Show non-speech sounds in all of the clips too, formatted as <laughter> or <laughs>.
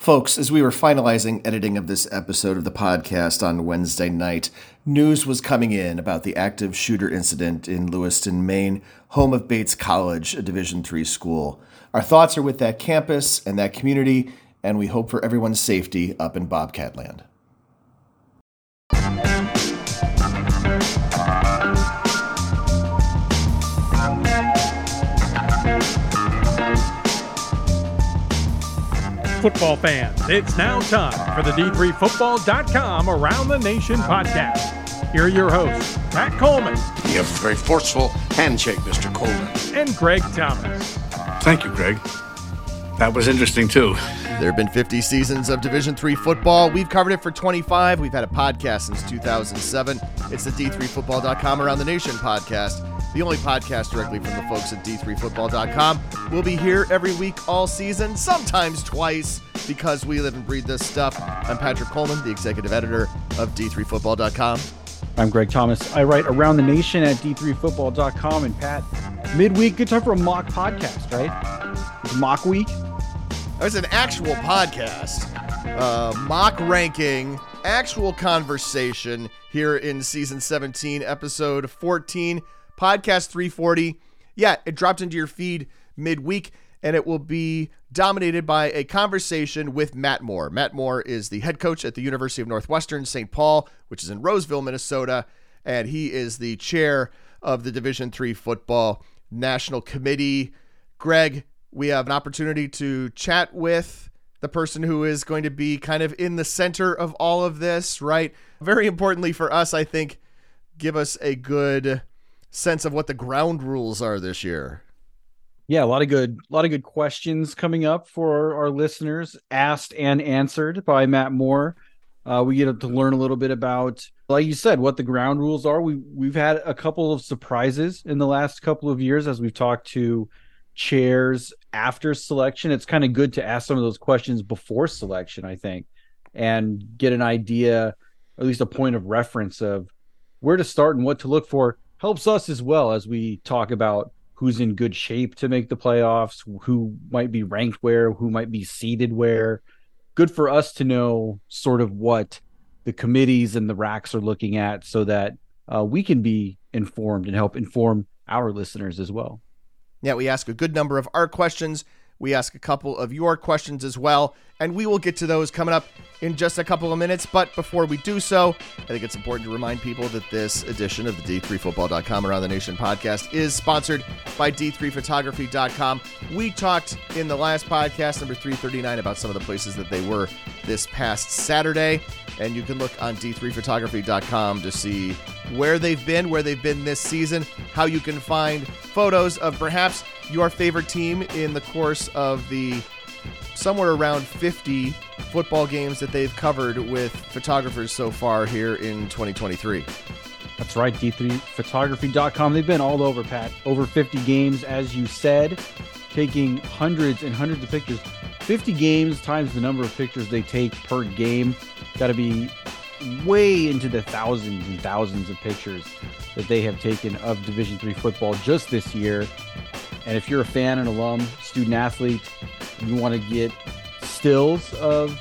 Folks, as we were finalizing editing of this episode of the podcast on Wednesday night, news was coming in about the active shooter incident in Lewiston, Maine, home of Bates College, a Division III school. Our thoughts are with that campus and that community, and we hope for everyone's safety up in Bobcat football fans, it's now time for the D3Football.com Around the Nation podcast. Here are your hosts, Pat Coleman. You have a very forceful handshake, Mr. Coleman. And Greg Thomas. Thank you, Greg. That was interesting, too. There have been 50 seasons of Division Three football. We've covered it for 25. We've had a podcast since 2007. It's the D3Football.com Around the Nation podcast the only podcast directly from the folks at D3Football.com. We'll be here every week all season, sometimes twice, because we live and breathe this stuff. I'm Patrick Coleman, the executive editor of D3Football.com. I'm Greg Thomas. I write Around the Nation at D3Football.com. And Pat, midweek, good time for a mock podcast, right? It's mock week. It's an actual podcast, uh, mock ranking, actual conversation here in season 17, episode 14 podcast 340. Yeah, it dropped into your feed midweek and it will be dominated by a conversation with Matt Moore. Matt Moore is the head coach at the University of Northwestern St. Paul, which is in Roseville, Minnesota, and he is the chair of the Division 3 football national committee. Greg, we have an opportunity to chat with the person who is going to be kind of in the center of all of this, right? Very importantly for us, I think, give us a good sense of what the ground rules are this year. Yeah, a lot of good, a lot of good questions coming up for our, listeners, asked and answered by Matt Moore. Uh, we get to learn a little bit about, like you said, what the ground rules are. We we've had a couple of surprises in the last couple of years as we've talked to chairs after selection. It's kind of good to ask some of those questions before selection, I think, and get an idea, at least a point of reference of where to start and what to look for helps us as well as we talk about who's in good shape to make the playoffs, who might be ranked where, who might be seeded where. Good for us to know sort of what the committees and the RACs are looking at so that uh, we can be informed and help inform our listeners as well. Yeah, we ask a good number of our questions we ask a couple of your questions as well, and we will get to those coming up in just a couple of minutes. But before we do so, I think it's important to remind people that this edition of the D3Football.com Around the Nation podcast is sponsored by D3Photography.com. We talked in the last podcast, number 339, about some of the places that they were this past Saturday. And you can look on D3Photography.com to see where they've been, where they've been this season, how you can find photos of perhaps your favorite team in the course of the somewhere around 50 football games that they've covered with photographers so far here in 2023. That's right, D3photography.com. They've been all over, Pat. Over 50 games, as you said, taking hundreds and hundreds of pictures. 50 games times the number of pictures they take per game. Got to be way into the thousands and thousands of pictures that they have taken of Division 3 football just this year. And if you're a fan, an alum, student athlete, you want to get stills of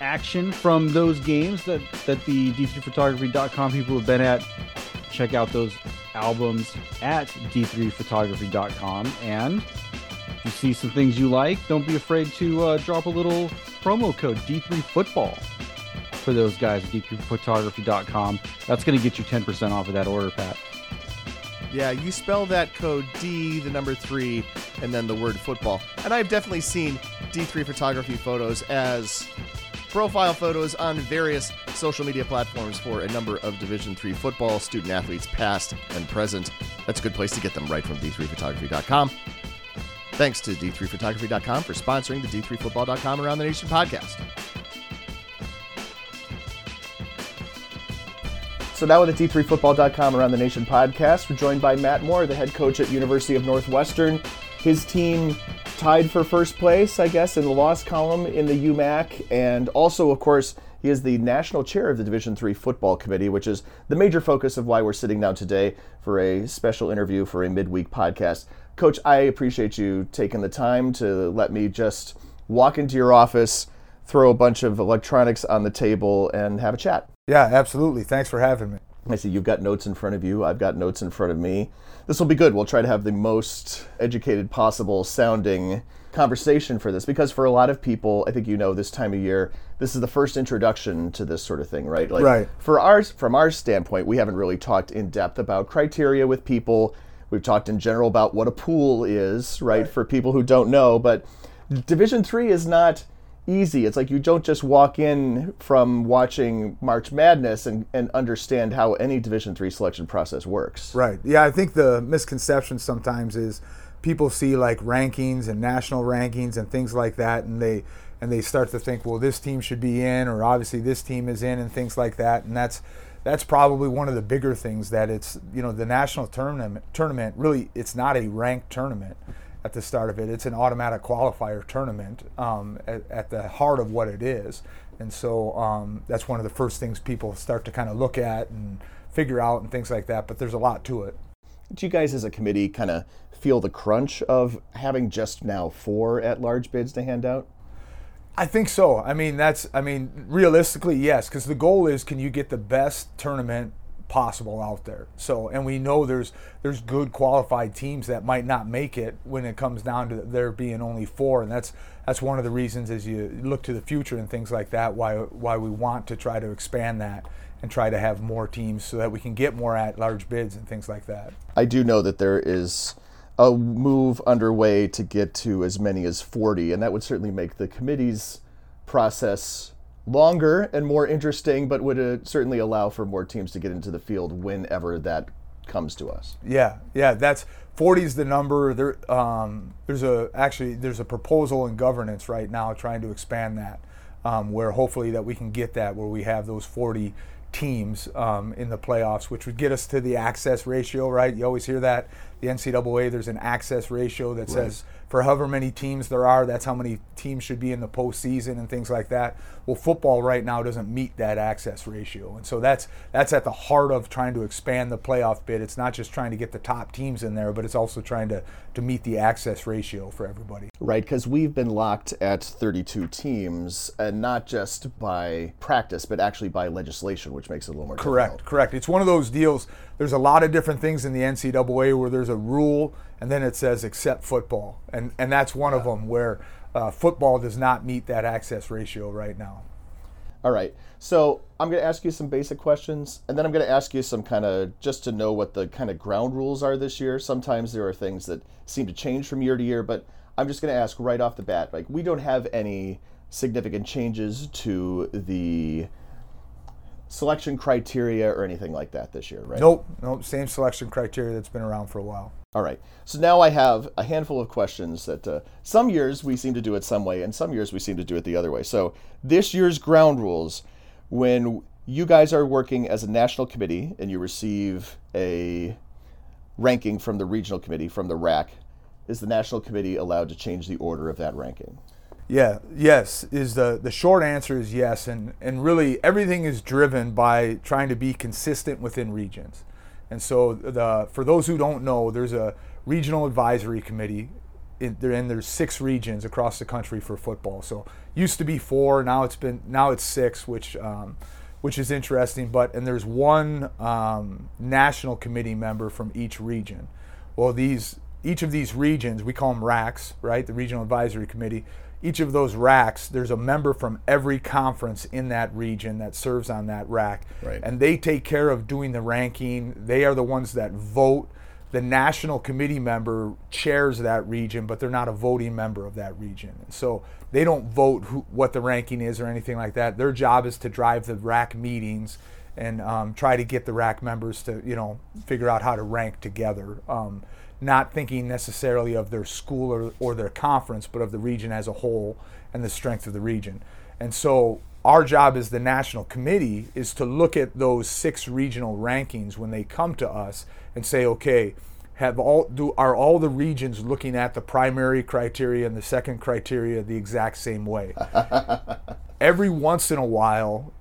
action from those games that, that the d3photography.com people have been at, check out those albums at d3photography.com. And if you see some things you like, don't be afraid to uh, drop a little promo code D3Football for those guys at d3photography.com. That's going to get you 10% off of that order, Pat. Yeah, you spell that code D, the number three, and then the word football. And I've definitely seen D3 photography photos as profile photos on various social media platforms for a number of Division three football student athletes, past and present. That's a good place to get them right from d3photography.com. Thanks to d3photography.com for sponsoring the d3football.com Around the Nation podcast. So now with the D3Football.com Around the Nation podcast, we're joined by Matt Moore, the head coach at University of Northwestern. His team tied for first place, I guess, in the loss column in the UMAC, and also, of course, he is the national chair of the Division Three Football Committee, which is the major focus of why we're sitting down today for a special interview for a midweek podcast. Coach, I appreciate you taking the time to let me just walk into your office, throw a bunch of electronics on the table, and have a chat. Yeah, absolutely. Thanks for having me. I see you've got notes in front of you. I've got notes in front of me. This will be good. We'll try to have the most educated possible sounding conversation for this because for a lot of people, I think you know this time of year, this is the first introduction to this sort of thing, right? Like Right. For ours, from our standpoint, we haven't really talked in depth about criteria with people. We've talked in general about what a pool is, right? For people who don't know, but Division Three is not easy. It's like you don't just walk in from watching March Madness and, and understand how any Division Three selection process works. Right. Yeah, I think the misconception sometimes is people see like rankings and national rankings and things like that, and they and they start to think, well, this team should be in, or obviously this team is in, and things like that. And that's that's probably one of the bigger things that it's you know the national tournament tournament really it's not a ranked tournament at the start of it. It's an automatic qualifier tournament um, at, at the heart of what it is. And so um, that's one of the first things people start to kind of look at and figure out and things like that. But there's a lot to it. Do you guys as a committee kind of feel the crunch of having just now four at large bids to hand out? I think so. I mean, that's, I mean, realistically, yes, because the goal is can you get the best tournament possible out there. So, and we know there's there's good qualified teams that might not make it when it comes down to there being only four, and that's that's one of the reasons as you look to the future and things like that why why we want to try to expand that and try to have more teams so that we can get more at large bids and things like that. I do know that there is a move underway to get to as many as 40, and that would certainly make the committee's process longer and more interesting, but would uh, certainly allow for more teams to get into the field whenever that comes to us. Yeah, yeah, that's 40 is the number. There, um, there's a actually there's a proposal in governance right now trying to expand that, um, where hopefully that we can get that where we have those 40 teams um, in the playoffs, which would get us to the access ratio. Right, you always hear that the NCAA there's an access ratio that says for however many teams there are, that's how many teams should be in the postseason and things like that. Well, football right now doesn't meet that access ratio, and so that's that's at the heart of trying to expand the playoff bid. It's not just trying to get the top teams in there, but it's also trying to to meet the access ratio for everybody. Right, because we've been locked at 32 teams, and not just by practice, but actually by legislation, which makes it a little more Correct, difficult. correct. It's one of those deals. There's a lot of different things in the NCAA where there's a rule and then it says except football, and and that's one of them where uh, football does not meet that access ratio right now. All right. So I'm going to ask you some basic questions, and then I'm going to ask you some kind of just to know what the kind of ground rules are this year. Sometimes there are things that seem to change from year to year, but I'm just going to ask right off the bat. Like we don't have any significant changes to the selection criteria or anything like that this year, right? Nope, nope. Same selection criteria that's been around for a while. All right. So now I have a handful of questions that uh, some years we seem to do it some way, and some years we seem to do it the other way. So this year's ground rules, when you guys are working as a national committee and you receive a ranking from the regional committee from the RAC, is the national committee allowed to change the order of that ranking? Yeah, yes is the the short answer is yes, and and really everything is driven by trying to be consistent within regions. And so the for those who don't know, there's a regional advisory committee. In, and there's six regions across the country for football. So used to be four, now it's been now it's six, which um, which is interesting. But and there's one um, national committee member from each region. Well, these each of these regions we call them RACs, right? The regional advisory committee. Each of those RACs, there's a member from every conference in that region that serves on that RAC. Right. and they take care of doing the ranking. They are the ones that vote. The national committee member chairs that region, but they're not a voting member of that region. So they don't vote who, what the ranking is or anything like that. Their job is to drive the RAC meetings and um, try to get the RAC members to, you know, figure out how to rank together. Um, not thinking necessarily of their school or, or their conference, but of the region as a whole and the strength of the region. And so our job as the national committee is to look at those six regional rankings when they come to us and say, okay, have all do are all the regions looking at the primary criteria and the second criteria the exact same way? <laughs> Every once in a while,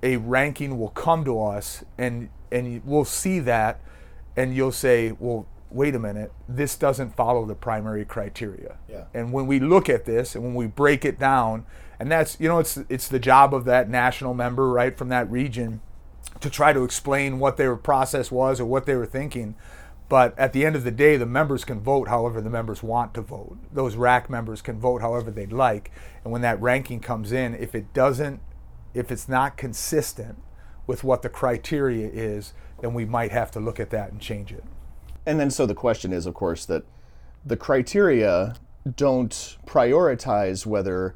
a ranking will come to us and and we'll see that and you'll say, well, wait a minute, this doesn't follow the primary criteria. Yeah. And when we look at this and when we break it down, and that's you know it's it's the job of that national member right from that region to try to explain what their process was or what they were thinking. But at the end of the day, the members can vote however the members want to vote. Those RAC members can vote however they'd like. And when that ranking comes in, if it doesn't, if it's not consistent with what the criteria is, then we might have to look at that and change it. And then, so the question is, of course, that the criteria don't prioritize whether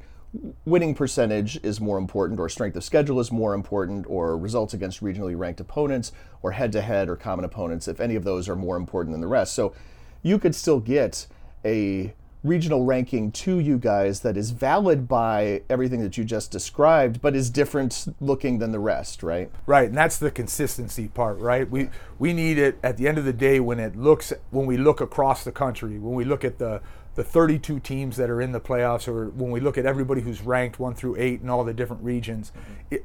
winning percentage is more important, or strength of schedule is more important, or results against regionally ranked opponents, or head to head or common opponents, if any of those are more important than the rest. So you could still get a regional ranking to you guys that is valid by everything that you just described, but is different looking than the rest, right? Right, and that's the consistency part, right? We we need it at the end of the day when it looks when we look across the country, when we look at the the 32 teams that are in the playoffs, or when we look at everybody who's ranked one through eight in all the different regions,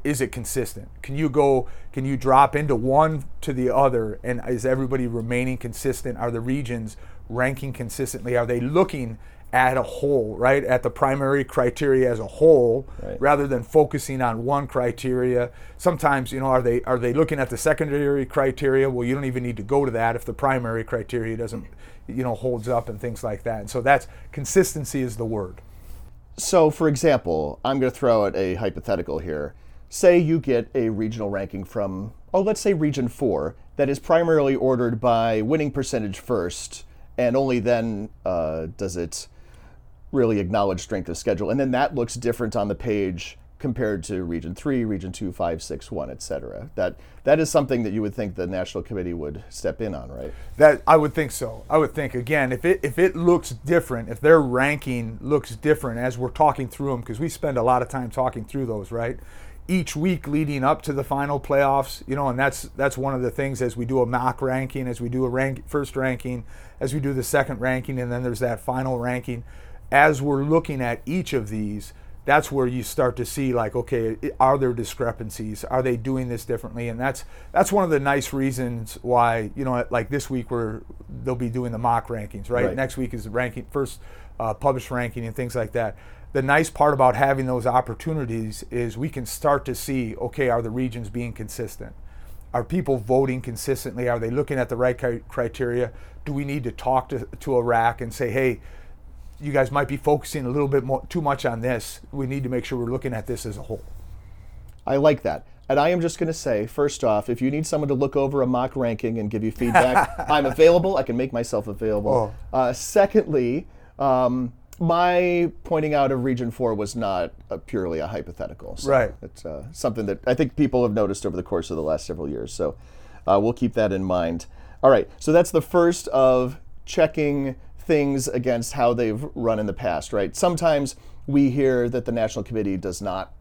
is it consistent? Can you go? Can you drop into one to the other, and is everybody remaining consistent? Are the regions ranking consistently? Are they looking at a whole, right? At the primary criteria as a whole, Right. rather than focusing on one criteria. Sometimes, you know, are they are they looking at the secondary criteria? Well, you don't even need to go to that if the primary criteria doesn't, you know, holds up and things like that. And so that's consistency is the word. So, for example, I'm going to throw out a hypothetical here. Say you get a regional ranking from, oh, let's say Region 4, that is primarily ordered by winning percentage first, and only then uh, does it really acknowledge strength of schedule. And then that looks different on the page compared to Region 3, Region 2, 5, 6, 1, et cetera. That, that is something that you would think the National Committee would step in on, right? That I would think so. I would think again if it if it looks different, if their ranking looks different as we're talking through them because we spend a lot of time talking through those, right? Each week leading up to the final playoffs, you know, and that's that's one of the things as we do a mock ranking, as we do a rank first ranking, as we do the second ranking, and then there's that final ranking. As we're looking at each of these, that's where you start to see like okay are there discrepancies are they doing this differently and that's that's one of the nice reasons why you know like this week we're they'll be doing the mock rankings right, Right. next week is the ranking first uh, published ranking and things like that the nice part about having those opportunities is we can start to see okay are the regions being consistent are people voting consistently are they looking at the right criteria do we need to talk to, to a RAC and say hey you guys might be focusing a little bit more too much on this. We need to make sure we're looking at this as a whole. I like that. And I am just going to say, first off, if you need someone to look over a mock ranking and give you feedback, <laughs> I'm available. I can make myself available. Uh, secondly, um, my pointing out of Region 4 was not uh purely a hypothetical. So Right. It's uh, something that I think people have noticed over the course of the last several years. So uh, we'll keep that in mind. All right. So that's the first of checking things against how they've run in the past, right? Sometimes we hear that the National Committee does not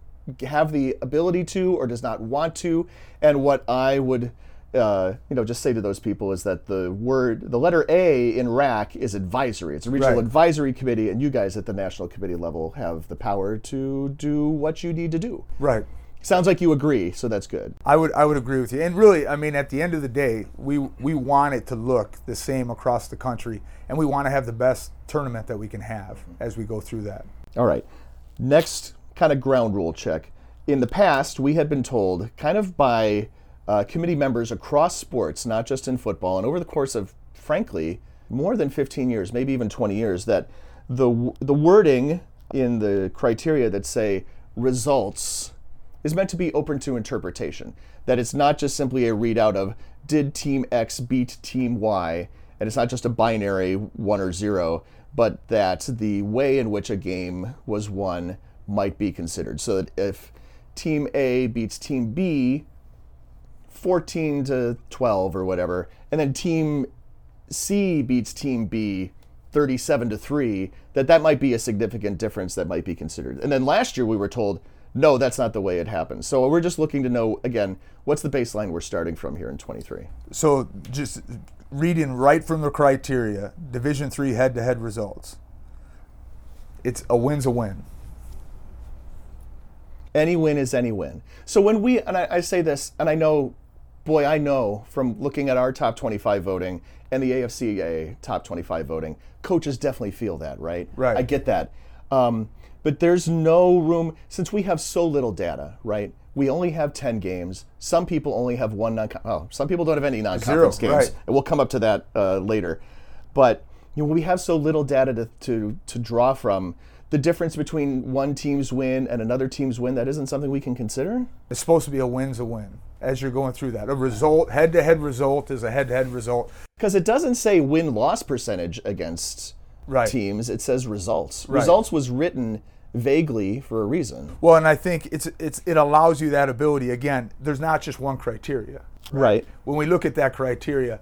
have the ability to or does not want to. And what I would, uh, you know, just say to those people is that the word, the letter A in RAC is advisory. It's a regional Right. advisory committee, and you guys at the national committee level have the power to do what you need to do. Right. Sounds like you agree, so that's good. I would I would agree with you. And really, I mean, at the end of the day, we we want it to look the same across the country, and we want to have the best tournament that we can have as we go through that. All right. Next kind of ground rule check. In the past, we had been told, kind of by uh, committee members across sports, not just in football, and over the course of, frankly, more than 15 years, maybe even 20 years, that the, the wording in the criteria that say results is meant to be open to interpretation. That it's not just simply a readout of did team X beat team Y, and it's not just a binary one or zero, but that the way in which a game was won might be considered. So that if team A beats team B 14 to 12 or whatever, and then team C beats team B 37 to 3, that that might be a significant difference that might be considered. And then last year we were told, no, that's not the way it happens. So we're just looking to know, again, what's the baseline we're starting from here in 23? So just reading right from the criteria, Division three head-to-head results. It's a win's a win. Any win is any win. So when we, and I, I say this, and I know boy, I know from looking at our top 25 voting and the AFCA top 25 voting, coaches definitely feel that, right? Right. I get that. Um, but there's no room, since we have so little data, right? We only have 10 games. Some people only have one non Oh, some people don't have any non conference games. right. And we'll come up to that uh, later. But you know, we have so little data to, to, to draw from. The difference between one team's win and another team's win, that isn't something we can consider? It's supposed to be a win's a win as you're going through that. A result, head to head result is a head to head result. Because it doesn't say win loss percentage against Right. teams, it says results. Right. Results was written vaguely for a reason. Well, and I think it's it's it allows you that ability. Again, there's not just one criteria. Right. When we look at that criteria,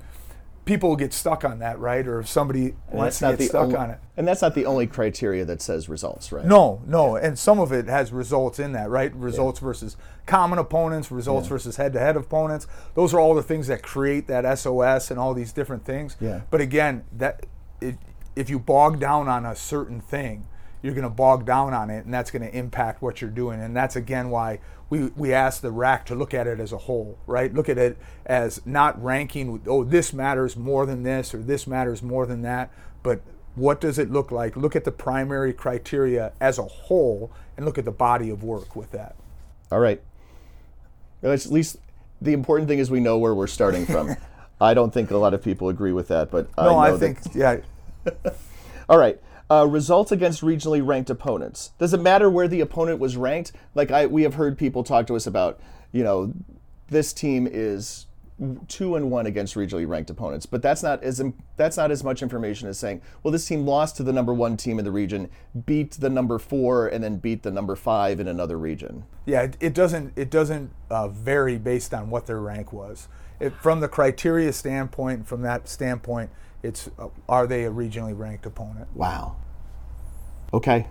people get stuck on that, right? Or if somebody And wants to not get stuck only, on it. And that's not the only criteria that says results, right? No, no, and some of it has results in that, right? Results versus common opponents, results versus head-to-head opponents. Those are all the things that create that SOS and all these different things. Yeah. But again, that it, if you bog down on a certain thing, you're going to bog down on it, and that's going to impact what you're doing. And that's again why we we ask the RAC to look at it as a whole, right? Look at it as not ranking. Oh, this matters more than this, or this matters more than that, but what does it look like? Look at the primary criteria as a whole and look at the body of work with that. All right. Well, at least the important thing is we know where we're starting from. <laughs> I don't think a lot of people agree with that, but I No, know I, that- think yeah. <laughs> All right. Uh, results against regionally ranked opponents. Does it matter where the opponent was ranked? Like I, we have heard people talk to us about, you know, this team is two and one against regionally ranked opponents, but that's not as that's not as much information as saying, well, this team lost to the number one team in the region, beat the number four, and then beat the number five in another region. Yeah, it, it doesn't it doesn't uh, vary based on what their rank was. It, from the criteria standpoint, from that standpoint, it's uh, are they a regionally ranked opponent? Wow. Okay.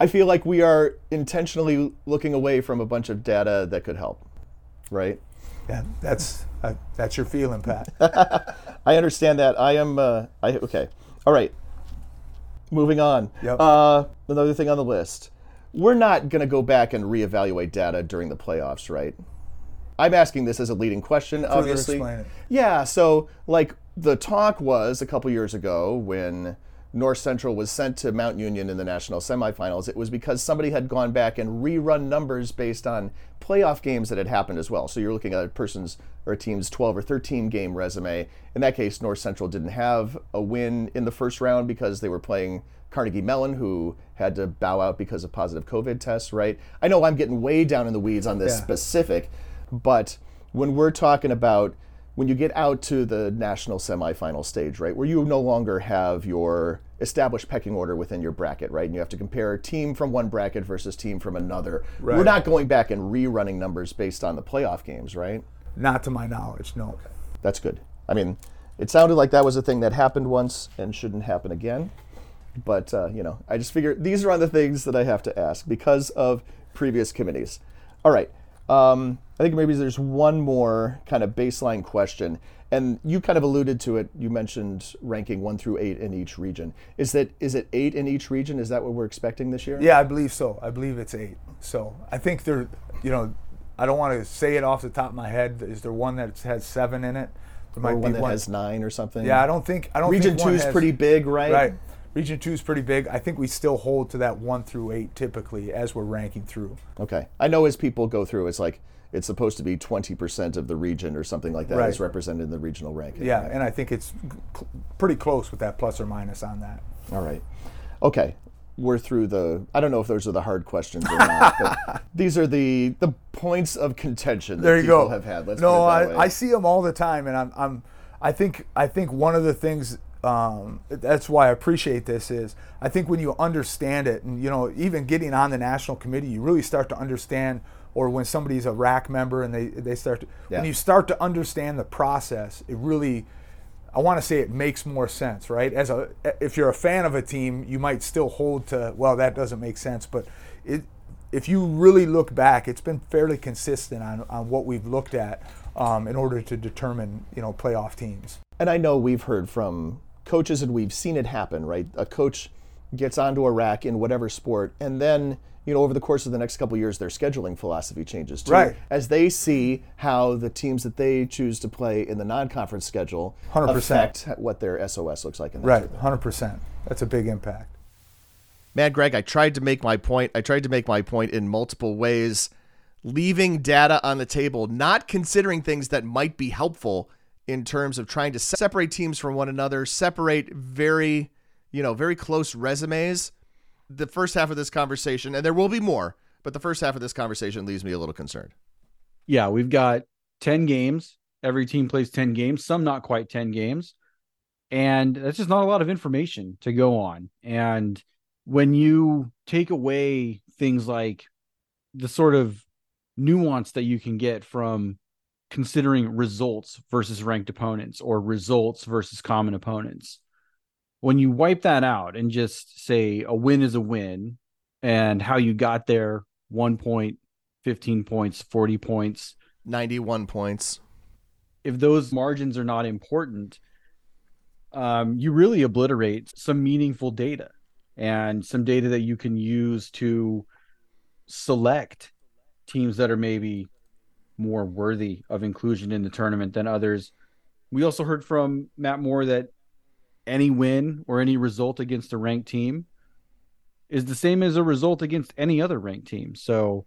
I feel like we are intentionally looking away from a bunch of data that could help, right? Yeah, that's uh, that's your feeling, Pat. <laughs> I understand that. I am. Uh, I okay. All right. Moving on. Yep. Uh, another thing on the list. We're not going to go back and reevaluate data during the playoffs, right? I'm asking this as a leading question, obviously. explain it. Yeah. So, like, the talk was a couple years ago when North Central was sent to Mount Union in the national semifinals. It was because somebody had gone back and rerun numbers based on playoff games that had happened as well. So you're looking at a person's or a team's 12 or 13 game resume. In that case, North Central didn't have a win in the first round because they were playing Carnegie Mellon, who had to bow out because of positive COVID tests, right? I know I'm getting way down in the weeds on this Yeah. specific, but when we're talking about when you get out to the national semifinal stage, right, where you no longer have your established pecking order within your bracket, right, and you have to compare a team from one bracket versus team from another. We're not going back and rerunning numbers based on the playoff games, right? Not to my knowledge, no. That's good. I mean, it sounded like that was a thing that happened once and shouldn't happen again. But, uh, you know, I just figure these are on the things that I have to ask because of previous committees. All right. Um, I think maybe there's one more kind of baseline question. And you kind of alluded to it. You mentioned ranking one through eight in each region. Is that is it eight in each region? Is that what we're expecting this year? Yeah, I believe so. I believe it's eight. So I think there, you know, I don't want to say it off the top of my head. Is there one that has seven in it? There might Or one that has nine or something. Yeah, I don't think. I don't. Region think two one is has- pretty big, right? Right. Region two is pretty big. I think we still hold to that one through eight typically as we're ranking through. Okay. I know as people go through, it's like it's supposed to be 20% of the region or something like that Right. is represented in the regional ranking. Yeah, and I think it's c- pretty close with that plus or minus on that. All right. Okay. We're through the. I don't know if those are the hard questions or not, but <laughs> these are the the points of contention that there you people go. have had. Let's no, put it that I, way. I see them all the time, and I'm, I'm I think I think one of the things um, that's why I appreciate this is I think when you understand it, and you know, even getting on the national committee, you really start to understand. Or when somebody's a RAC member and they they start to, Yeah. when you start to understand the process, it really I want to say it makes more sense, right? As a if you're a fan of a team, you might still hold to well that doesn't make sense, but it if you really look back, it's been fairly consistent on, on what we've looked at um, in order to determine you know playoff teams. And I know we've heard from coaches and we've seen it happen, right? A coach gets onto a RAC in whatever sport, and then you know, over the course of the next couple of years, their scheduling philosophy changes too. Right. As they see how the teams that they choose to play in the non-conference schedule 100%. affect what their SOS looks like in that Right, 100%. That's a big impact. Man, Greg, I tried to make my point. I tried to make my point in multiple ways, leaving data on the table, not considering things that might be helpful in terms of trying to separate teams from one another, separate very, you know, very close resumes. The first half of this conversation, and there will be more, but the first half of this conversation leaves me a little concerned. Yeah, we've got 10 games. Every team plays 10 games, some not quite 10 games. And that's just not a lot of information to go on. And when you take away things like the sort of nuance that you can get from considering results versus ranked opponents or results versus common opponents, when you wipe that out and just say a win is a win and how you got there one point, 15 points, 40 points, 91 points. if those margins are not important, um, you really obliterate some meaningful data and some data that you can use to select teams that are maybe more worthy of inclusion in the tournament than others. We also heard from Matt Moore that any win or any result against a ranked team is the same as a result against any other ranked team. So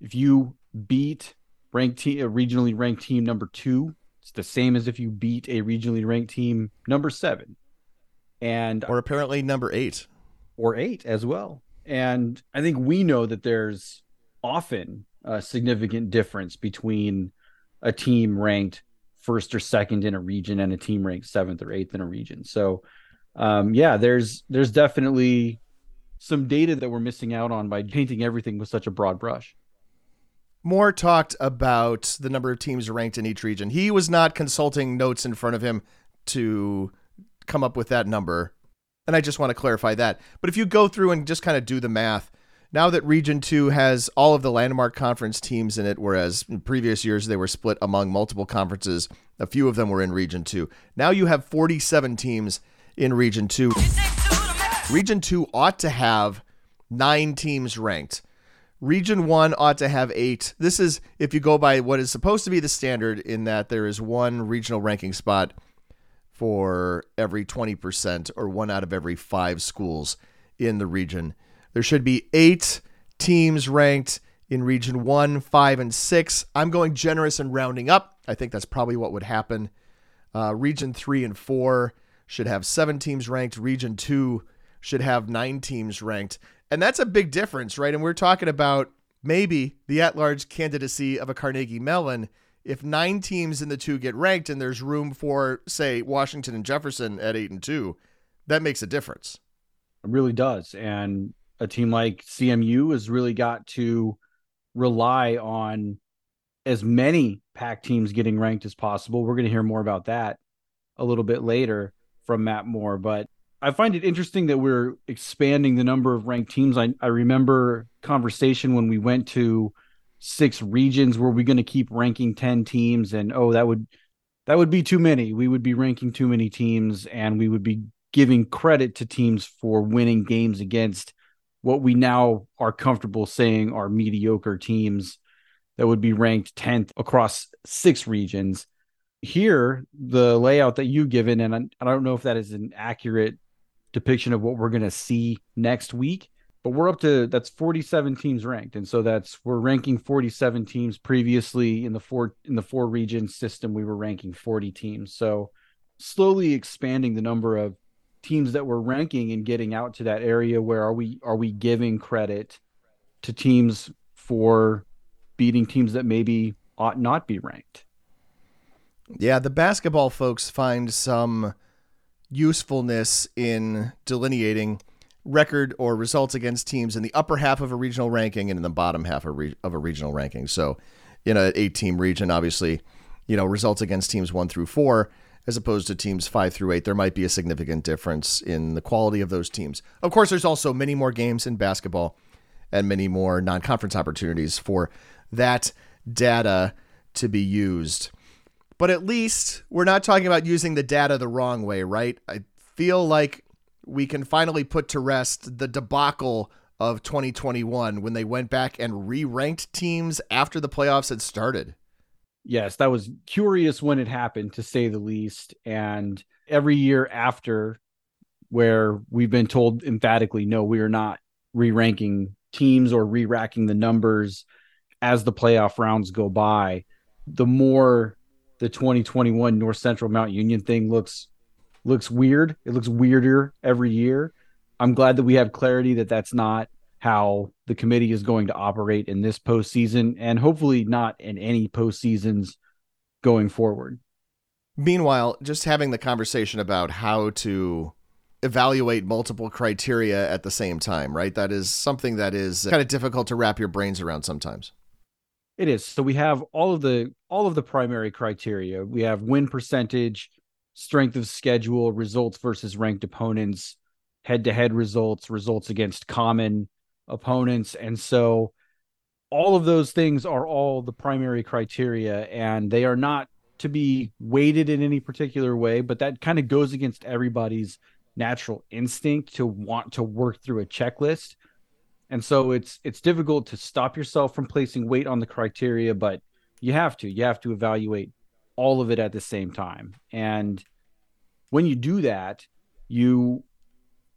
if you beat ranked team, a regionally ranked team number two, it's the same as if you beat a regionally ranked team number seven, and Or apparently number eight. or eight as well. And I think we know that there's often a significant difference between a team ranked first or second in a region and a team ranked seventh or eighth in a region. So, um, yeah, there's there's definitely some data that we're missing out on by painting everything with such a broad brush. Moore talked about the number of teams ranked in each region. He was not consulting notes in front of him to come up with that number. And I just want to clarify that. But if you go through and just kind of do the math, now that Region 2 has all of the landmark conference teams in it, whereas in previous years they were split among multiple conferences, a few of them were in Region 2. Now you have 47 teams in Region 2. Region 2 ought to have nine teams ranked. Region 1 ought to have eight. This is if you go by what is supposed to be the standard, in that there is one regional ranking spot for every 20% or one out of every five schools in the region. There should be eight teams ranked in Region 1, 5, and 6. I'm going generous and rounding up. I think that's probably what would happen. Uh, region 3 and 4 should have seven teams ranked. Region 2 should have nine teams ranked. And that's a big difference, right? And we're talking about maybe the at large candidacy of a Carnegie Mellon. If nine teams in the two get ranked and there's room for, say, Washington and Jefferson at eight and two, that makes a difference. It really does. And a team like CMU has really got to rely on as many PAC teams getting ranked as possible. We're going to hear more about that a little bit later from Matt Moore, but I find it interesting that we're expanding the number of ranked teams. I, I remember conversation when we went to six regions. Were we going to keep ranking 10 teams? And oh, that would that would be too many. We would be ranking too many teams and we would be giving credit to teams for winning games against what we now are comfortable saying are mediocre teams that would be ranked 10th across six regions. Here, the layout that you've given, and I, don't know if that is an accurate depiction of what we're going to see next week, but we're up to that's 47 teams ranked. And so that's we're ranking 47 teams previously in the four in the four region system we were ranking 40 teams. So slowly expanding the number of teams that we're ranking and getting out to that area where are we are we giving credit to teams for beating teams that maybe ought not be ranked Yeah, the basketball folks find some usefulness in delineating record or results against teams in the upper half of a regional ranking and in the bottom half of, re- of a regional ranking. So, in a eight team region, obviously, you know, results against teams one through four, as opposed to teams five through eight, there might be a significant difference in the quality of those teams. Of course, there's also many more games in basketball and many more non conference opportunities for that data to be used. But at least we're not talking about using the data the wrong way, right? I feel like we can finally put to rest the debacle of 2021 when they went back and re-ranked teams after the playoffs had started. Yes, that was curious when it happened to say the least and every year after where we've been told emphatically no we are not re-ranking teams or re-racking the numbers as the playoff rounds go by the more the 2021 North Central Mount Union thing looks looks weird. It looks weirder every year. I'm glad that we have clarity that that's not how the committee is going to operate in this postseason, and hopefully not in any postseasons going forward. Meanwhile, just having the conversation about how to evaluate multiple criteria at the same time, right? That is something that is kind of difficult to wrap your brains around sometimes. It is. So we have all of the all of the primary criteria. We have win percentage, strength of schedule, results versus ranked opponents, head-to-head results, results against common opponents, and so all of those things are all the primary criteria and they are not to be weighted in any particular way, but that kind of goes against everybody's natural instinct to want to work through a checklist. And so it's it's difficult to stop yourself from placing weight on the criteria but you have to you have to evaluate all of it at the same time. And when you do that you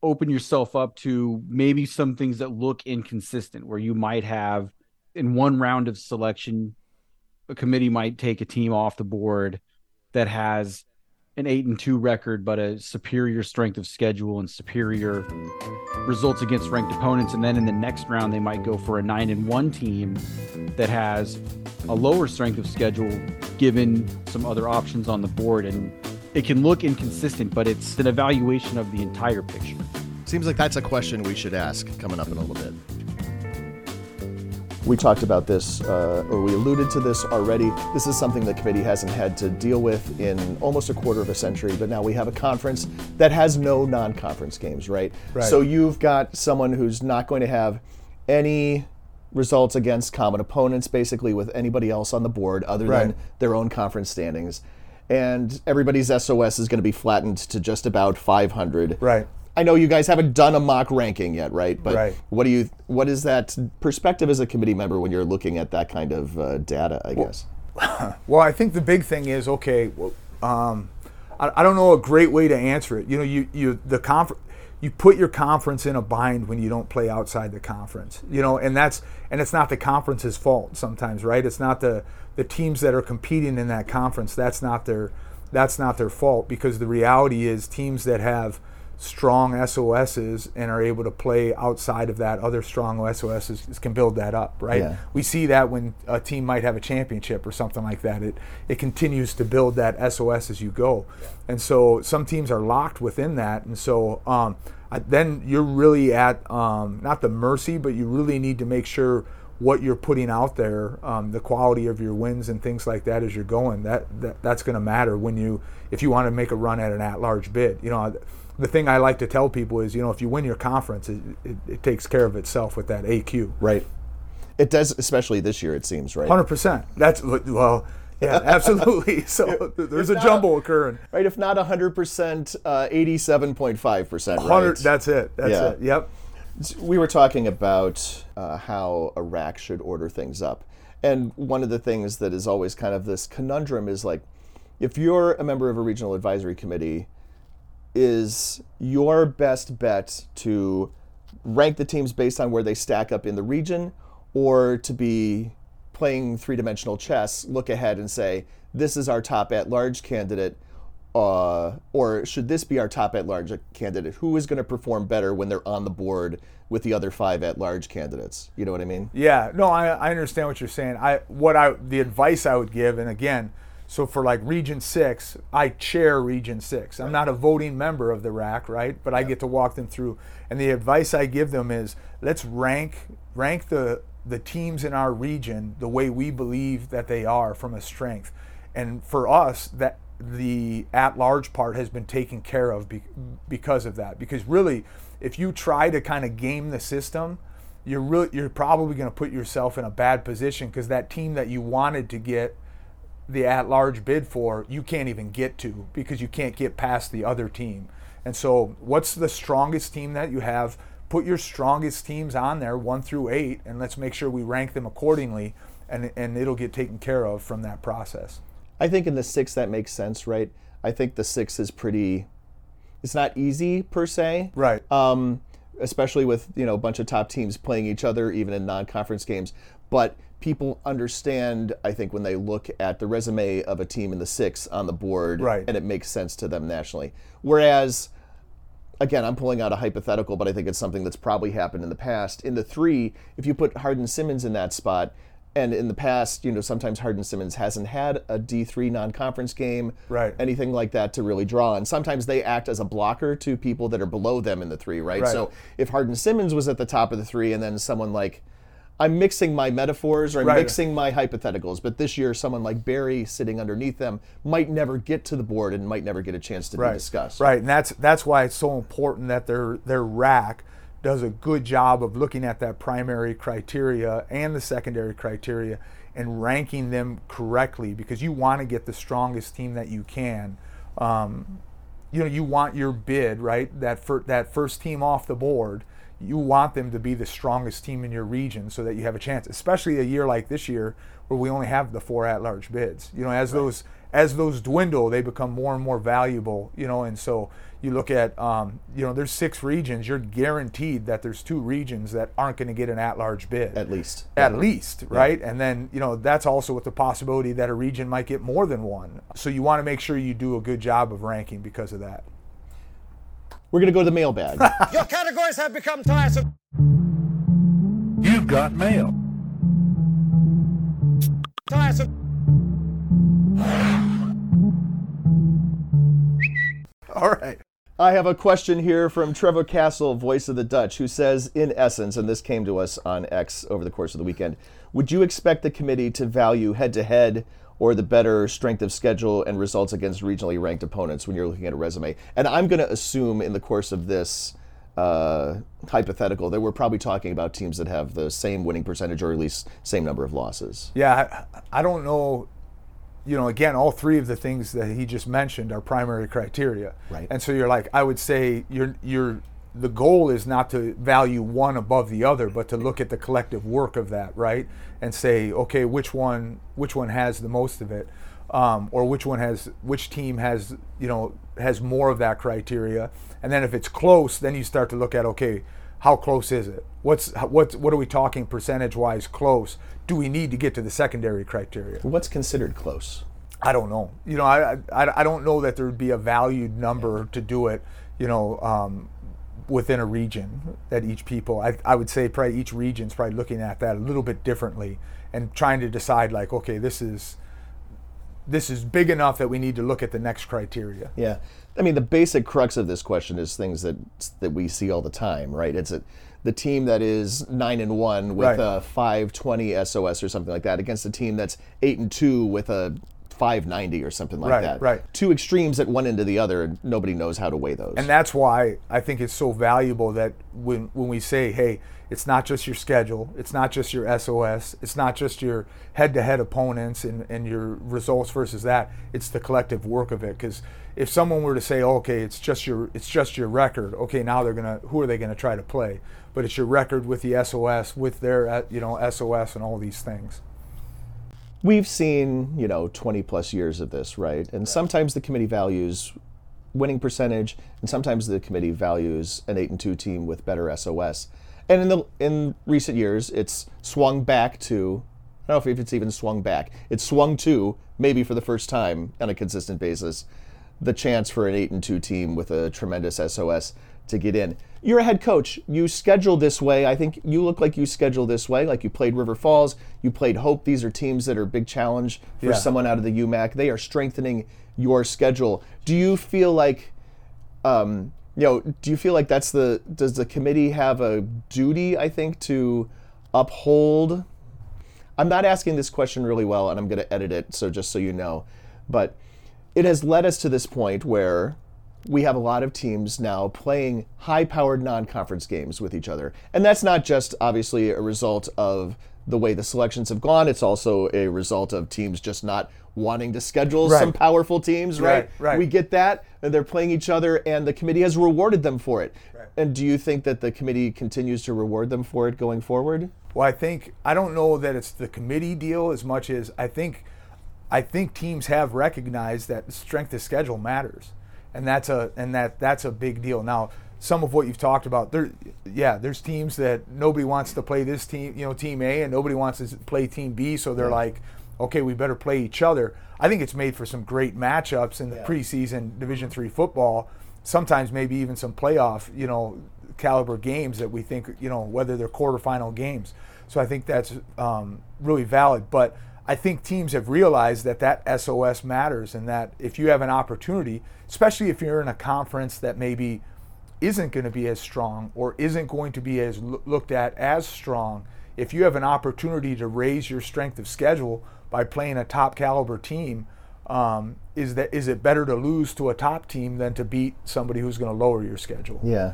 open yourself up to maybe some things that look inconsistent where you might have in one round of selection a committee might take a team off the board that has an eight and two record, but a superior strength of schedule and superior results against ranked opponents. And then in the next round, they might go for a nine and one team that has a lower strength of schedule, given some other options on the board. And it can look inconsistent, but it's an evaluation of the entire picture. Seems like that's a question we should ask coming up in a little bit. We talked about this, uh, or we alluded to this already. This is something the committee hasn't had to deal with in almost a quarter of a century, but now we have a conference that has no non conference games, right? Right. So you've got someone who's not going to have any results against common opponents, basically, with anybody else on the board other than their own conference standings. And everybody's SOS is going to be flattened to just about 500. Right. I know you guys haven't done a mock ranking yet, right? But Right. what do you? What is that perspective as a committee member when you're looking at that kind of uh, data? I guess. <laughs> Well, I think the big thing is okay. Well, um, I, I don't know a great way to answer it. You know, you you the conference. You put your conference in a bind when you don't play outside the conference, you know, and that's and it's not the conference's fault sometimes, right? It's not the the teams that are competing in that conference. That's not their that's not their fault because the reality is teams that have strong SOSs and are able to play outside of that, other strong SOSs can build that up, right? Yeah. We see that when a team might have a championship or something like that. It it continues to build that SOS as you go, and so some teams are locked within that, and so um, I, then you're really at um, not the mercy, but you really need to make sure what you're putting out there, um, the quality of your wins and things like that as you're going. That, that that's going to matter when you if you want to make a run at an at-large bid. You know, the thing I like to tell people is, you know, if you win your conference, it, it, it takes care of itself with that AQ. Right. It does, especially this year. It seems right. Hundred percent. That's well, yeah, <laughs> absolutely. <laughs> So there's a not- jumble occurring. Right. If not 100 percent, 87.5 percent. Hundred. Right. That's it. That's Yeah. it. Yep. we were talking about uh, how a RAC should order things up. And one of the things that is always kind of this conundrum is like, if you're a member of a regional advisory committee, is your best bet to rank the teams based on where they stack up in the region or to be playing three dimensional chess, look ahead and say, this is our top at large candidate? Uh, or should this be our top at large candidate? Who is going to perform better when they're on the board with the other five at large candidates? You know what I mean? Yeah. No, I, I understand what you're saying. I what I the advice I would give, and again, so for like Region Six, I chair Region Six. I'm not a voting member of the RAC, right? But I get to walk them through. And the advice I give them is let's rank rank the the teams in our region the way we believe that they are from a strength. And for us, that the at-large part has been taken care of be, because of that. Because really, if you try to kind of game the system, you're really you're probably going to put yourself in a bad position because that team that you wanted to get the at-large bid for, you can't even get to because you can't get past the other team. And so, what's the strongest team that you have? put your strongest teams on there, one through eight, and let's make sure we rank them accordingly, and and it'll get taken care of from that process. I think in the six that makes sense, right? I think the six is pretty. It's not easy per se, Right. Um, especially with you know a bunch of top teams playing each other, even in non-conference games. But people understand, I think, when they look at the resume of a team in the six on the board, Right. and it makes sense to them nationally. Whereas again, I'm pulling out a hypothetical, but I think it's something that's probably happened in the past. In the three, if you put Hardin-Simmons in that spot, and in the past, you know, sometimes Hardin-Simmons hasn't had a D3 non conference game, Right. anything like that to really draw. And sometimes they act as a blocker to people that are below them in the three, right? Right. So if Hardin-Simmons was at the top of the three, and then someone like, I'm mixing my metaphors or I'm Right. mixing my hypotheticals, but this year someone like Berry sitting underneath them might never get to the board and might never get a chance to be discussed. Right, and that's that's why it's so important that their their RAC does a good job of looking at that primary criteria and the secondary criteria and ranking them correctly because you want to get the strongest team that you can. Um, you know, you want your bid right that fir- that first team off the board. You want them to be the strongest team in your region so that you have a chance, especially a year like this year where we only have the four at-large bids. You know, as those as those dwindle, they become more and more valuable. You know, and so you look at um, you know there's six regions. You're guaranteed that there's two regions that aren't going to get an at-large bid At least. at least, right? And then, you know, that's also with the possibility that a region might get more than one. So you want to make sure you do a good job of ranking because of that. We're going to go to the mailbag. <laughs> Your categories have become tiresome. You've got mail. Tiresome. All right. I have a question here from Trevor Castle, voice of the Dutch, who says, in essence, and this came to us on X over the course of the weekend, would you expect the committee to value head to head or the better strength of schedule and results against regionally ranked opponents when you're looking at a resume? And I'm going to assume in the course of this uh, hypothetical that we're probably talking about teams that have the same winning percentage or at least same number of losses. Yeah, I, I don't know. You know, again, all three of the things that he just mentioned are primary criteria. Right. And so you're like, I would say you're you're the goal is not to value one above the other, but to look at the collective work of that, right? And say, okay, which one which one has the most of it, um, or which one has which team has you know has more of that criteria. And then if it's close, then you start to look at okay, how close is it? What's what what are we talking percentage wise close? Do we need to get to the secondary criteria? What's considered close? I don't know. You know, I I, I don't know that there would be a valued number to do it. You know, um, within a region that each people. I I would say probably each region's probably looking at that a little bit differently and trying to decide like, okay, this is this is big enough that we need to look at the next criteria. Yeah, I mean the basic crux of this question is things that that we see all the time, right? It's a, the team that is nine and one with Right. a five twenty SOS or something like that against a team that's eight and two with a five ninety or something like Right, that. right. Two extremes at one end to the other, and nobody knows how to weigh those. And that's why I think it's so valuable that when when we say, hey, it's not just your schedule, it's not just your SOS, it's not just your head-to-head opponents and, and your results versus that. It's the collective work of it. Because if someone were to say, okay, it's just your it's just your record, okay, now they're gonna who are they gonna try to play? But it's your record with the SOS, with their uh, you know SOS and all these things. We've seen, you know, 20 plus years of this, right? And sometimes the committee values winning percentage, and sometimes the committee values an 8 and 2 team with better SOS. And in the in recent years, it's swung back to I don't know if it's even swung back. It's swung to maybe for the first time on a consistent basis the chance for an 8 and 2 team with a tremendous SOS to get in. You're a head coach. You schedule this way. I think you look like you schedule this way. Like you played River Falls, you played Hope. These are teams that are a big challenge for Yeah. someone out of the UMAC. They are strengthening your schedule. Do you feel like, um, you know, do you feel like that's the, does the committee have a duty, I think, to uphold? I'm not asking this question really well, and I'm going to edit it, so just so you know. But it has led us to this point where we have a lot of teams now playing high powered non conference games with each other. And that's not just obviously a result of the way the selections have gone, it's also a result of teams just not wanting to schedule Right. some powerful teams, right? Right, right. We get that, and they're playing each other, and the committee has rewarded them for it. Right. And do you think that the committee continues to reward them for it going forward? Well, I think I don't know that it's the committee deal as much as I think I think teams have recognized that strength of schedule matters, and that's a and that that's a big deal. Now, some of what you've talked about, there, yeah, there's teams that nobody wants to play this team, you know, team A, and nobody wants to play team B, so they're like, okay, we better play each other. I think it's made for some great matchups in the preseason Division three football. Sometimes maybe even some playoff, you know, caliber games that we think, you know, whether they're quarterfinal games. So I think that's um, really valid. But I think teams have realized that that SOS matters and that if you have an opportunity, especially if you're in a conference that maybe isn't going to be as strong or isn't going to be as loo- looked at as strong, if you have an opportunity to raise your strength of schedule by playing a top caliber team, um, is that is it better to lose to a top team than to beat somebody who's going to lower your schedule? Yeah.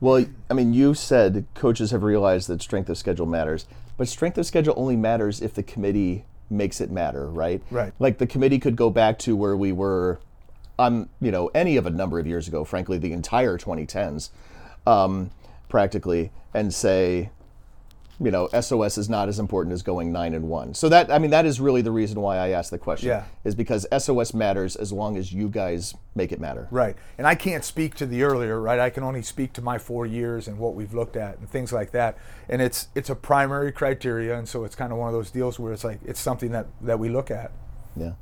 Well, I mean, you said coaches have realized that strength of schedule matters, but strength of schedule only matters if the committee makes it matter, right? Right. Like the committee could go back to where we were, um, you know, any of a number of years ago, frankly, the entire 2010s, um, practically, and say, you know, SOS is not as important as going nine and one. So that, I mean, that is really the reason why I asked the question. Yeah. Is because SOS matters as long as you guys make it matter. Right. And I can't speak to the earlier, right? I can only speak to my four years and what we've looked at and things like that. And it's it's a primary criteria, and so it's kind of one of those deals where it's like it's something that that we look at. Yeah.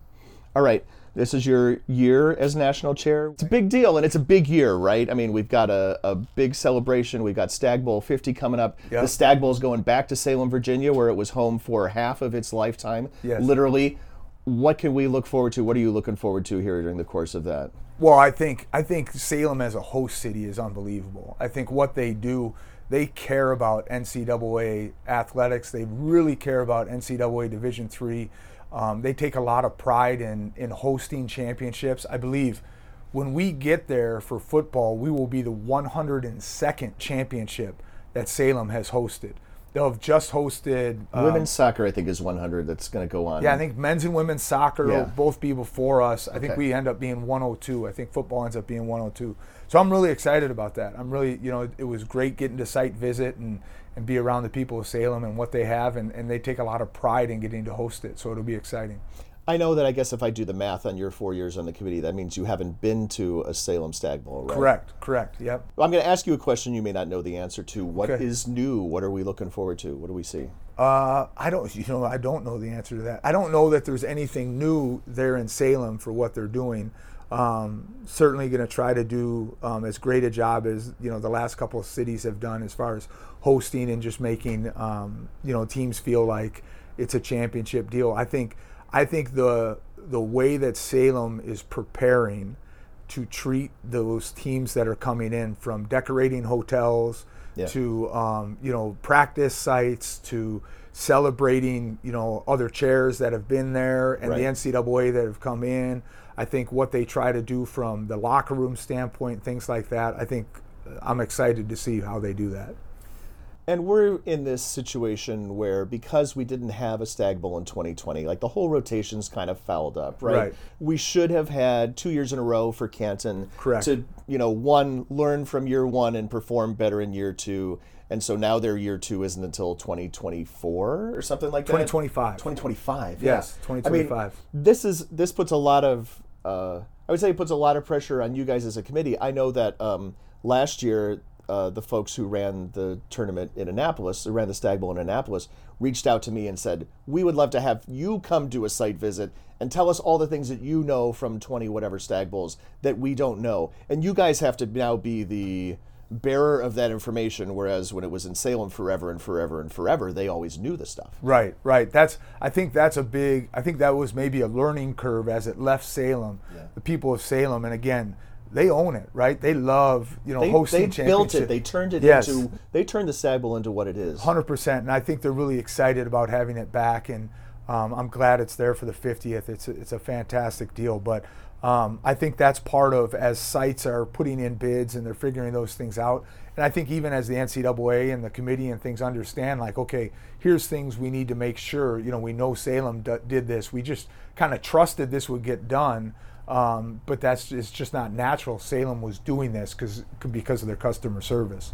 All right. This is your year as national chair. It's a big deal, and it's a big year, right? I mean, we've got a, a big celebration. We've got Stagg Bowl 50 coming up. Yeah. The Stagg Bowl is going back to Salem, Virginia, where it was home for half of its lifetime. Yes. Literally. What can we look forward to? What are you looking forward to here during the course of that? Well, I think I think Salem as a host city is unbelievable. I think what they do, they care about NCAA athletics. They really care about NCAA Division three. Um, they take a lot of pride in in hosting championships. I believe when we get there for football, we will be the 102nd championship that Salem has hosted. They'll have just hosted um, Women's soccer, I think, is 100 that's going to go on. yeah, I think men's and women's soccer Yeah. will both be before us. I think we end up being 102. I think football ends up being 102. So I'm really excited about that. I'm really, you know, it was great getting to site visit and, and be around the people of Salem and what they have, and, and they take a lot of pride in getting to host it. So it'll be exciting. I know that I guess if I do the math on your four years on the committee, that means you haven't been to a Salem Stagg Bowl, right? Correct, correct. Yep. I'm going to ask you a question you may not know the answer to. What is Okay. new? What are we looking forward to? What do we see? Uh, I don't, you know, I don't know the answer to that. I don't know that there's anything new there in Salem for what they're doing. Um, certainly going to try to do um, as great a job as you know the last couple of cities have done as far as hosting and just making um, you know teams feel like it's a championship deal. I think I think the the way that Salem is preparing to treat those teams that are coming in from decorating hotels Yeah. to um, you know practice sites to celebrating you know other chairs that have been there and the NCAA that have come in. I think what they try to do from the locker room standpoint, things like that. I think uh, I'm excited to see how they do that. And we're in this situation where because we didn't have a Stagg Bowl in 2020, like the whole rotation's kind of fouled up, right? Right. We should have had two years in a row for Canton Correct. to, you know, one learn from year one and perform better in year two. And so now their year two isn't until 2024 or something like that. 2025. 2025. Yes, yeah. I mean, 2025. this is this puts a lot of uh, I would say it puts a lot of pressure on you guys as a committee. I know that um, last year uh, the folks who ran the tournament in Annapolis, who ran the Stagg Bowl in Annapolis, reached out to me and said, "We would love to have you come do a site visit and tell us all the things that you know from 20 whatever Stagg Bowls that we don't know." And you guys have to now be the bearer of that information whereas when it was in Salem forever and forever and forever they always knew the stuff. Right, right. That's I think that's a big. I think that was maybe a learning curve as it left Salem. The people of Salem, and again, they own it, right? They love you know They, hosting they built it. They turned it Yes. into. They turned the Bowl into what it is. Hundred percent, and I think they're really excited about having it back, and um, I'm glad it's there for the 50th. It's a, it's a fantastic deal, but Um, I think that's part of as sites are putting in bids and they're figuring those things out. And I think even as the NCAA and the committee and things understand, like, okay, here's things we need to make sure. You know, we know Salem d- did this. We just kind of trusted this would get done. Um, but that's it's just not natural. Salem was doing this because because of their customer service.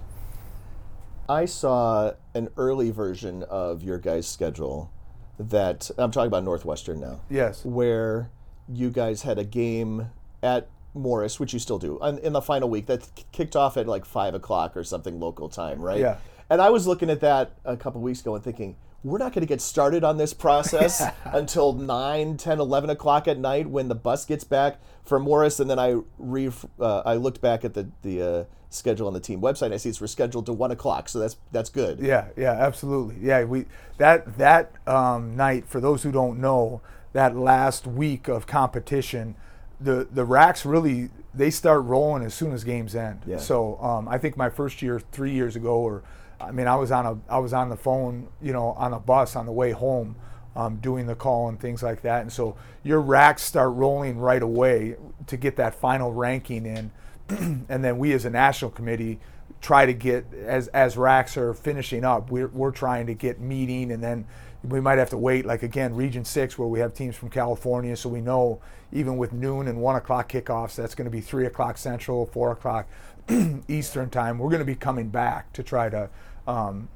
I saw an early version of your guys' schedule that I'm talking about Northwestern now. Yes. Where you guys had a game at Morris, which you still do, in the final week that kicked off at like five o'clock or something local time, right? Yeah. And I was looking at that a couple weeks ago and thinking, we're not going to get started on this process <laughs> until 9, 10, 11 o'clock at night when the bus gets back from Morris. And then I re, uh, I looked back at the, the uh, schedule on the team website. And I see it's rescheduled to 1 o'clock. So that's that's good. Yeah, yeah, absolutely. Yeah, we that that um, night for those who don't know, that last week of competition, the the RACs really they start rolling as soon as games end. Yeah. So um, I think my first year, three years ago, or I mean, I was on a I was on the phone, you know, on a bus on the way home. Um, doing the call and things like that, and so your RACs start rolling right away to get that final ranking in, <clears throat> and then we as a national committee try to get as as RACs are finishing up we're, we're trying to get meeting and then we might have to wait like again region six where we have teams from california so we know even with noon and one o'clock kickoffs that's going to be three o'clock central four o'clock <clears throat> eastern time we're going to be coming back to try to um,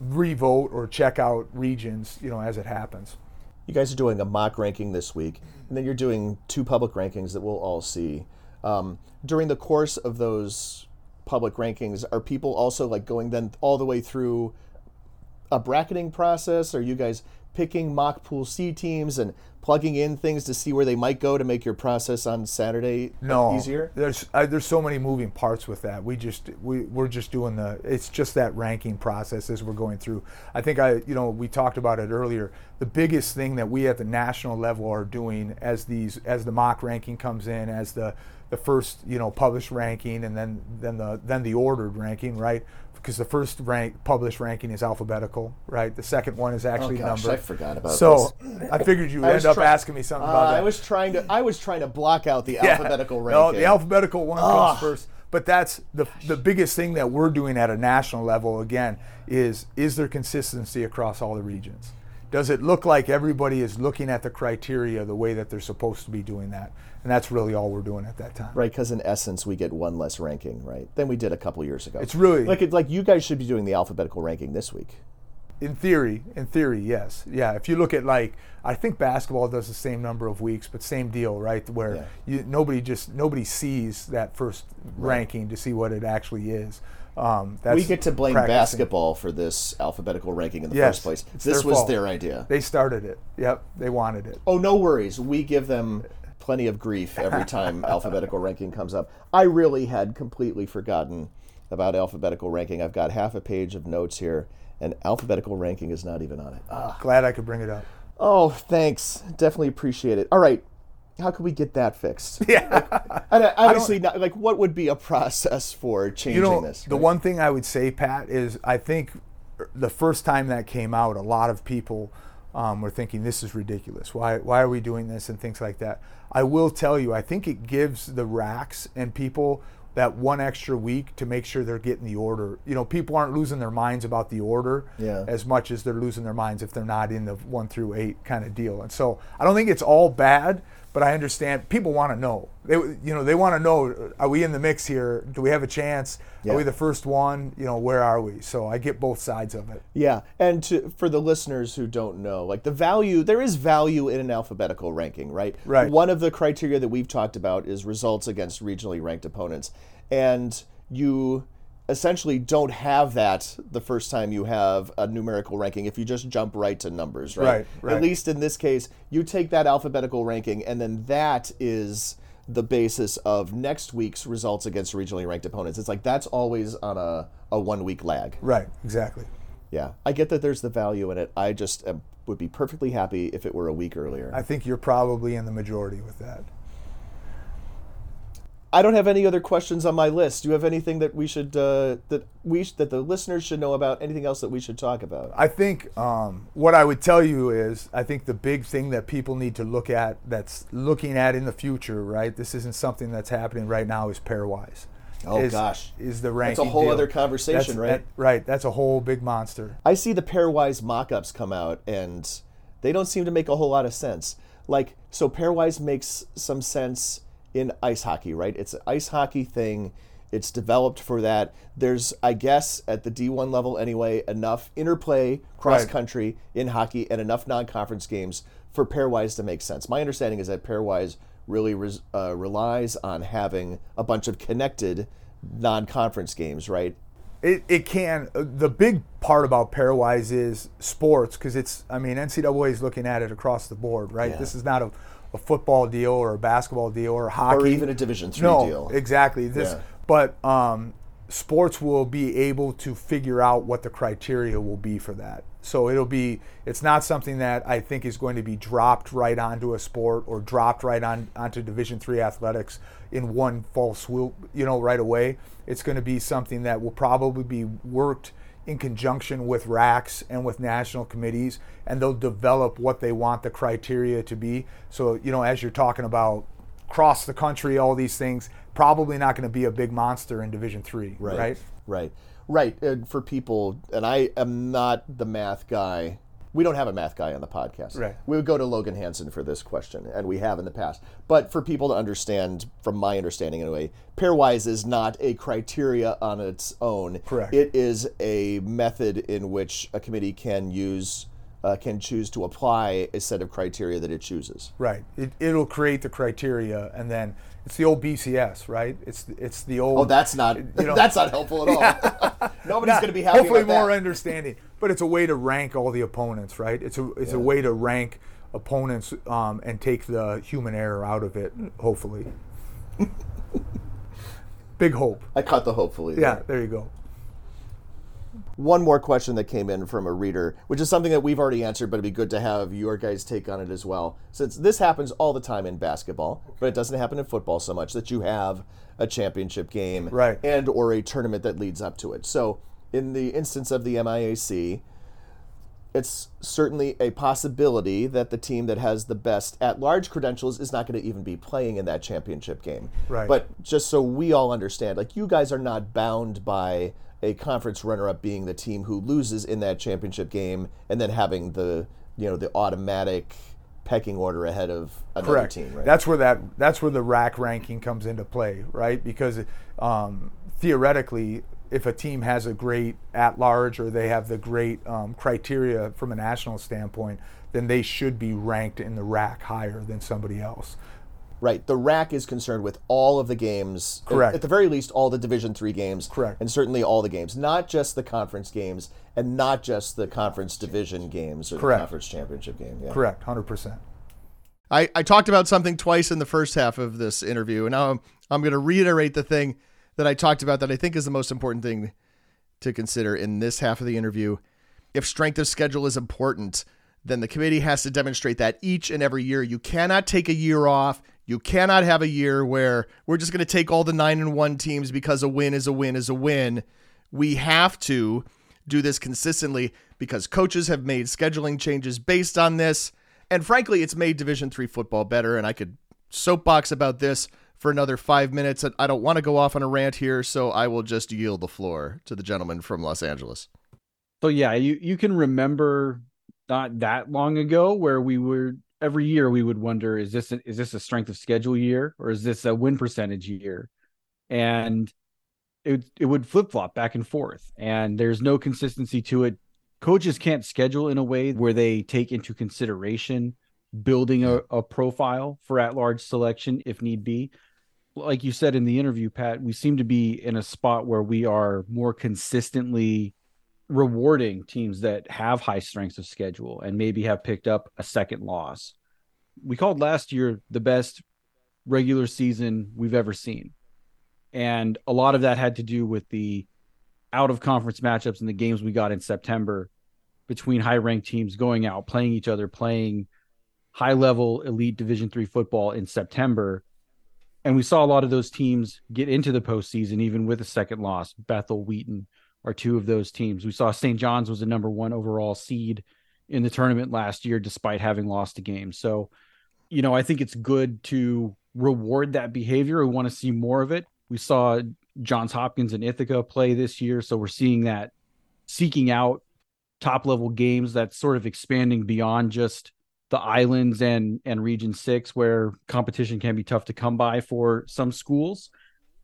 revote or check out regions you know as it happens You guys are doing a mock ranking this week, and then you're doing two public rankings that we'll all see. Um, during the course of those public rankings, are people also like going then all the way through a bracketing process? Are you guys picking mock pool C teams and plugging in things to see where they might go to make your process on Saturday no easier? There's uh, there's so many moving parts with that. We just we we're just doing the it's just that ranking process as we're going through. I think I you know we talked about it earlier. The biggest thing that we at the national level are doing as these as the mock ranking comes in as the the first you know published ranking and then then the then the ordered ranking right because the first rank published ranking is alphabetical right the second one is actually Oh, gosh, numbered I forgot about this. so I figured you <laughs> would end up try- asking me something Uh, about that I was trying to I was trying to block out the <laughs> Yeah. alphabetical ranking. No, the alphabetical one Ugh. comes first. But that's the the biggest thing that we're doing at a national level again is is there consistency across all the regions? Does it look like everybody is looking at the criteria the way that they're supposed to be doing that? And that's really all we're doing at that time. Right, because in essence, we get one less ranking, right, than we did a couple years ago. It's really- like like you guys should be doing the alphabetical ranking this week. In theory, in theory, yes, yeah. If you look at like, I think basketball does the same number of weeks, but same deal, right? Where Yeah. you, nobody just nobody sees that first ranking to see what it actually is. Um, that's we get to blame practicing. basketball for this alphabetical ranking in the Yes, first place. This their was fault. their idea. They started it. Yep, they wanted it. Oh, no worries. We give them plenty of grief every <laughs> time alphabetical ranking comes up. I really had completely forgotten about alphabetical ranking. I've got half a page of notes here, and alphabetical ranking is not even on it. Ah. Glad I could bring it up. Oh, thanks. Definitely appreciate it. All right. How can we get that fixed? <laughs> Yeah. And I- obviously, not, like, what would be a process for changing you know, this? the one thing I would say, Pat, is I think the first time that came out, a lot of people um, were thinking this is ridiculous. Why why are we doing this and things like that. I will tell you, I think it gives the RACs and people that one extra week to make sure they're getting the order. You know, people aren't losing their minds about the order Yeah. as much as they're losing their minds if they're not in the one through eight kind of deal. And so I don't think it's all bad, but I understand people want to know. They you know they want to know: Are we in the mix here? Do we have a chance? Yeah. Are we the first one? You know, where are we? So I get both sides of it. Yeah, and to, for the listeners who don't know, like the value, there is value in an alphabetical ranking, right? Right. One of the criteria that we've talked about is results against regionally ranked opponents, and you essentially don't have that the first time you have a numerical ranking if you just jump right to numbers, right? Right, right. At least in this case, you take that alphabetical ranking, and then that is the basis of next week's results against regionally ranked opponents. It's like that's always on a, a one week lag. Right. Exactly. Yeah, I get that there's the value in it. I just um, would be perfectly happy if it were a week earlier. I think you're probably in the majority with that. I don't have any other questions on my list. Do you have anything that we should uh, that we sh- that the listeners should know about? Anything else that we should talk about? I think um, what I would tell you is I think the big thing that people need to look at that's looking at in the future, right? This isn't something that's happening right now. Is pairwise. Oh, is, gosh. is the ranking? That's a whole deal. other conversation, That's- right? that- right. That's a whole big monster. I see the pairwise mock-ups come out and they don't seem to make a whole lot of sense. Like so pairwise makes some sense in ice hockey, right? It's an ice hockey thing. It's developed for that. There's I guess at the D1 level anyway enough interplay cross Right. country in hockey and enough non-conference games for pairwise to make sense. My understanding is that pairwise really res, uh, relies on having a bunch of connected non-conference games, right? It, it can. uh, The big part about pairwise is sports because it's. I mean, NCAA is looking at it across the board, right? Yeah. This is not a, a football deal or a basketball deal or hockey Or even a Division three no, deal. exactly. This, Yeah. but um, sports will be able to figure out what the criteria will be for that. So it'll be. It's not something that I think is going to be dropped right onto a sport or dropped right on onto Division three athletics in one fall swoop. You know, right away. It's going to be something that will probably be worked in conjunction with RACs and with national committees, and they'll develop what they want the criteria to be. So, you know, as you're talking about cross the country, all these things, probably not going to be a big monster in Division Three, right? right right right and for people and i am not the math guy we don't have a math guy on the podcast Right. we would go to logan hansen for this question and we have in the past but for people to understand from my understanding anyway pairwise is not a criteria on its own Correct. it is a method in which a committee can use uh, can choose to apply a set of criteria that it chooses Right. It, it'll create the criteria, and then it's the old BCS, right? It's it's the old. oh that's not know- that's not helpful at all <laughs> nobody's going to be happy hopefully more that. understanding but it's a way to rank all the opponents right it's a it's a way to rank opponents um, and take the human error out of it hopefully <laughs> big hope i caught the hopefully yeah there. there you go one more question that came in from a reader, which is something that we've already answered, but it'd be good to have your guys' take on it as well. Since this happens all the time in basketball, but it doesn't happen in football so much that you have a championship game Right. and or a tournament that leads up to it. So in the instance of the MIAC, it's certainly a possibility that the team that has the best at-large credentials is not going to even be playing in that championship game. Right. But just so we all understand, like you guys are not bound by a conference runner-up being the team who loses in that championship game and then having the you know the automatic pecking order ahead of another correct team. Right. that's where that that's where the RAC ranking comes into play right because um, theoretically if a team has a great at large or they have the great um, criteria from a national standpoint then they should be ranked in the RAC higher than somebody else Right. The RAC is concerned with all of the games. at- Correct. At, the very least, all the Division Three games. Correct. And certainly all the games, not just the conference games, and not just the conference division games or Correct. the conference championship game. Yeah. correct 100% I, I talked about something twice in the first half of this interview, and now I'm, I'm going to reiterate the thing that I talked about that I think is the most important thing to consider in this half of the interview. If strength of schedule is important, then the committee has to demonstrate that each and every year. You cannot take a year off. You cannot have a year where we're just going to take all the nine and one teams because a win is a win is a win. We have to do this consistently because coaches have made scheduling changes based on this. And frankly, it's made Division three football better. And I could soapbox about this for another five minutes. I don't want to go off on a rant here, so I will just yield the floor to the gentleman from Los Angeles. So yeah, you you can remember not that long ago where we were every year we would wonder is this a, is this a strength of schedule year or is this a win percentage year, and it it would flip flop back and forth, and there's no consistency to it. Coaches can't schedule in a way where they take into consideration building a, a profile for at large selection if need be. Like you said in the interview, Pat, we seem to be in a spot where we are more consistently rewarding teams that have high strengths of schedule and maybe have picked up a second loss. We called last year the best regular season we've ever seen. And a lot of that had to do with the out of conference matchups and the games we got in September between high ranked teams going out, playing each other, playing high level elite division three football in September. And we saw a lot of those teams get into the postseason, even with a second loss. Bethel, Wheaton are two of those teams. We saw St. John's was a number one overall seed in the tournament last year, despite having lost a game. So, you know, I think it's good to reward that behavior. We want to see more of it. We saw Johns Hopkins and Ithaca play this year. So we're seeing that seeking out top level games that's sort of expanding beyond just the islands and and region 6 where competition can be tough to come by for some schools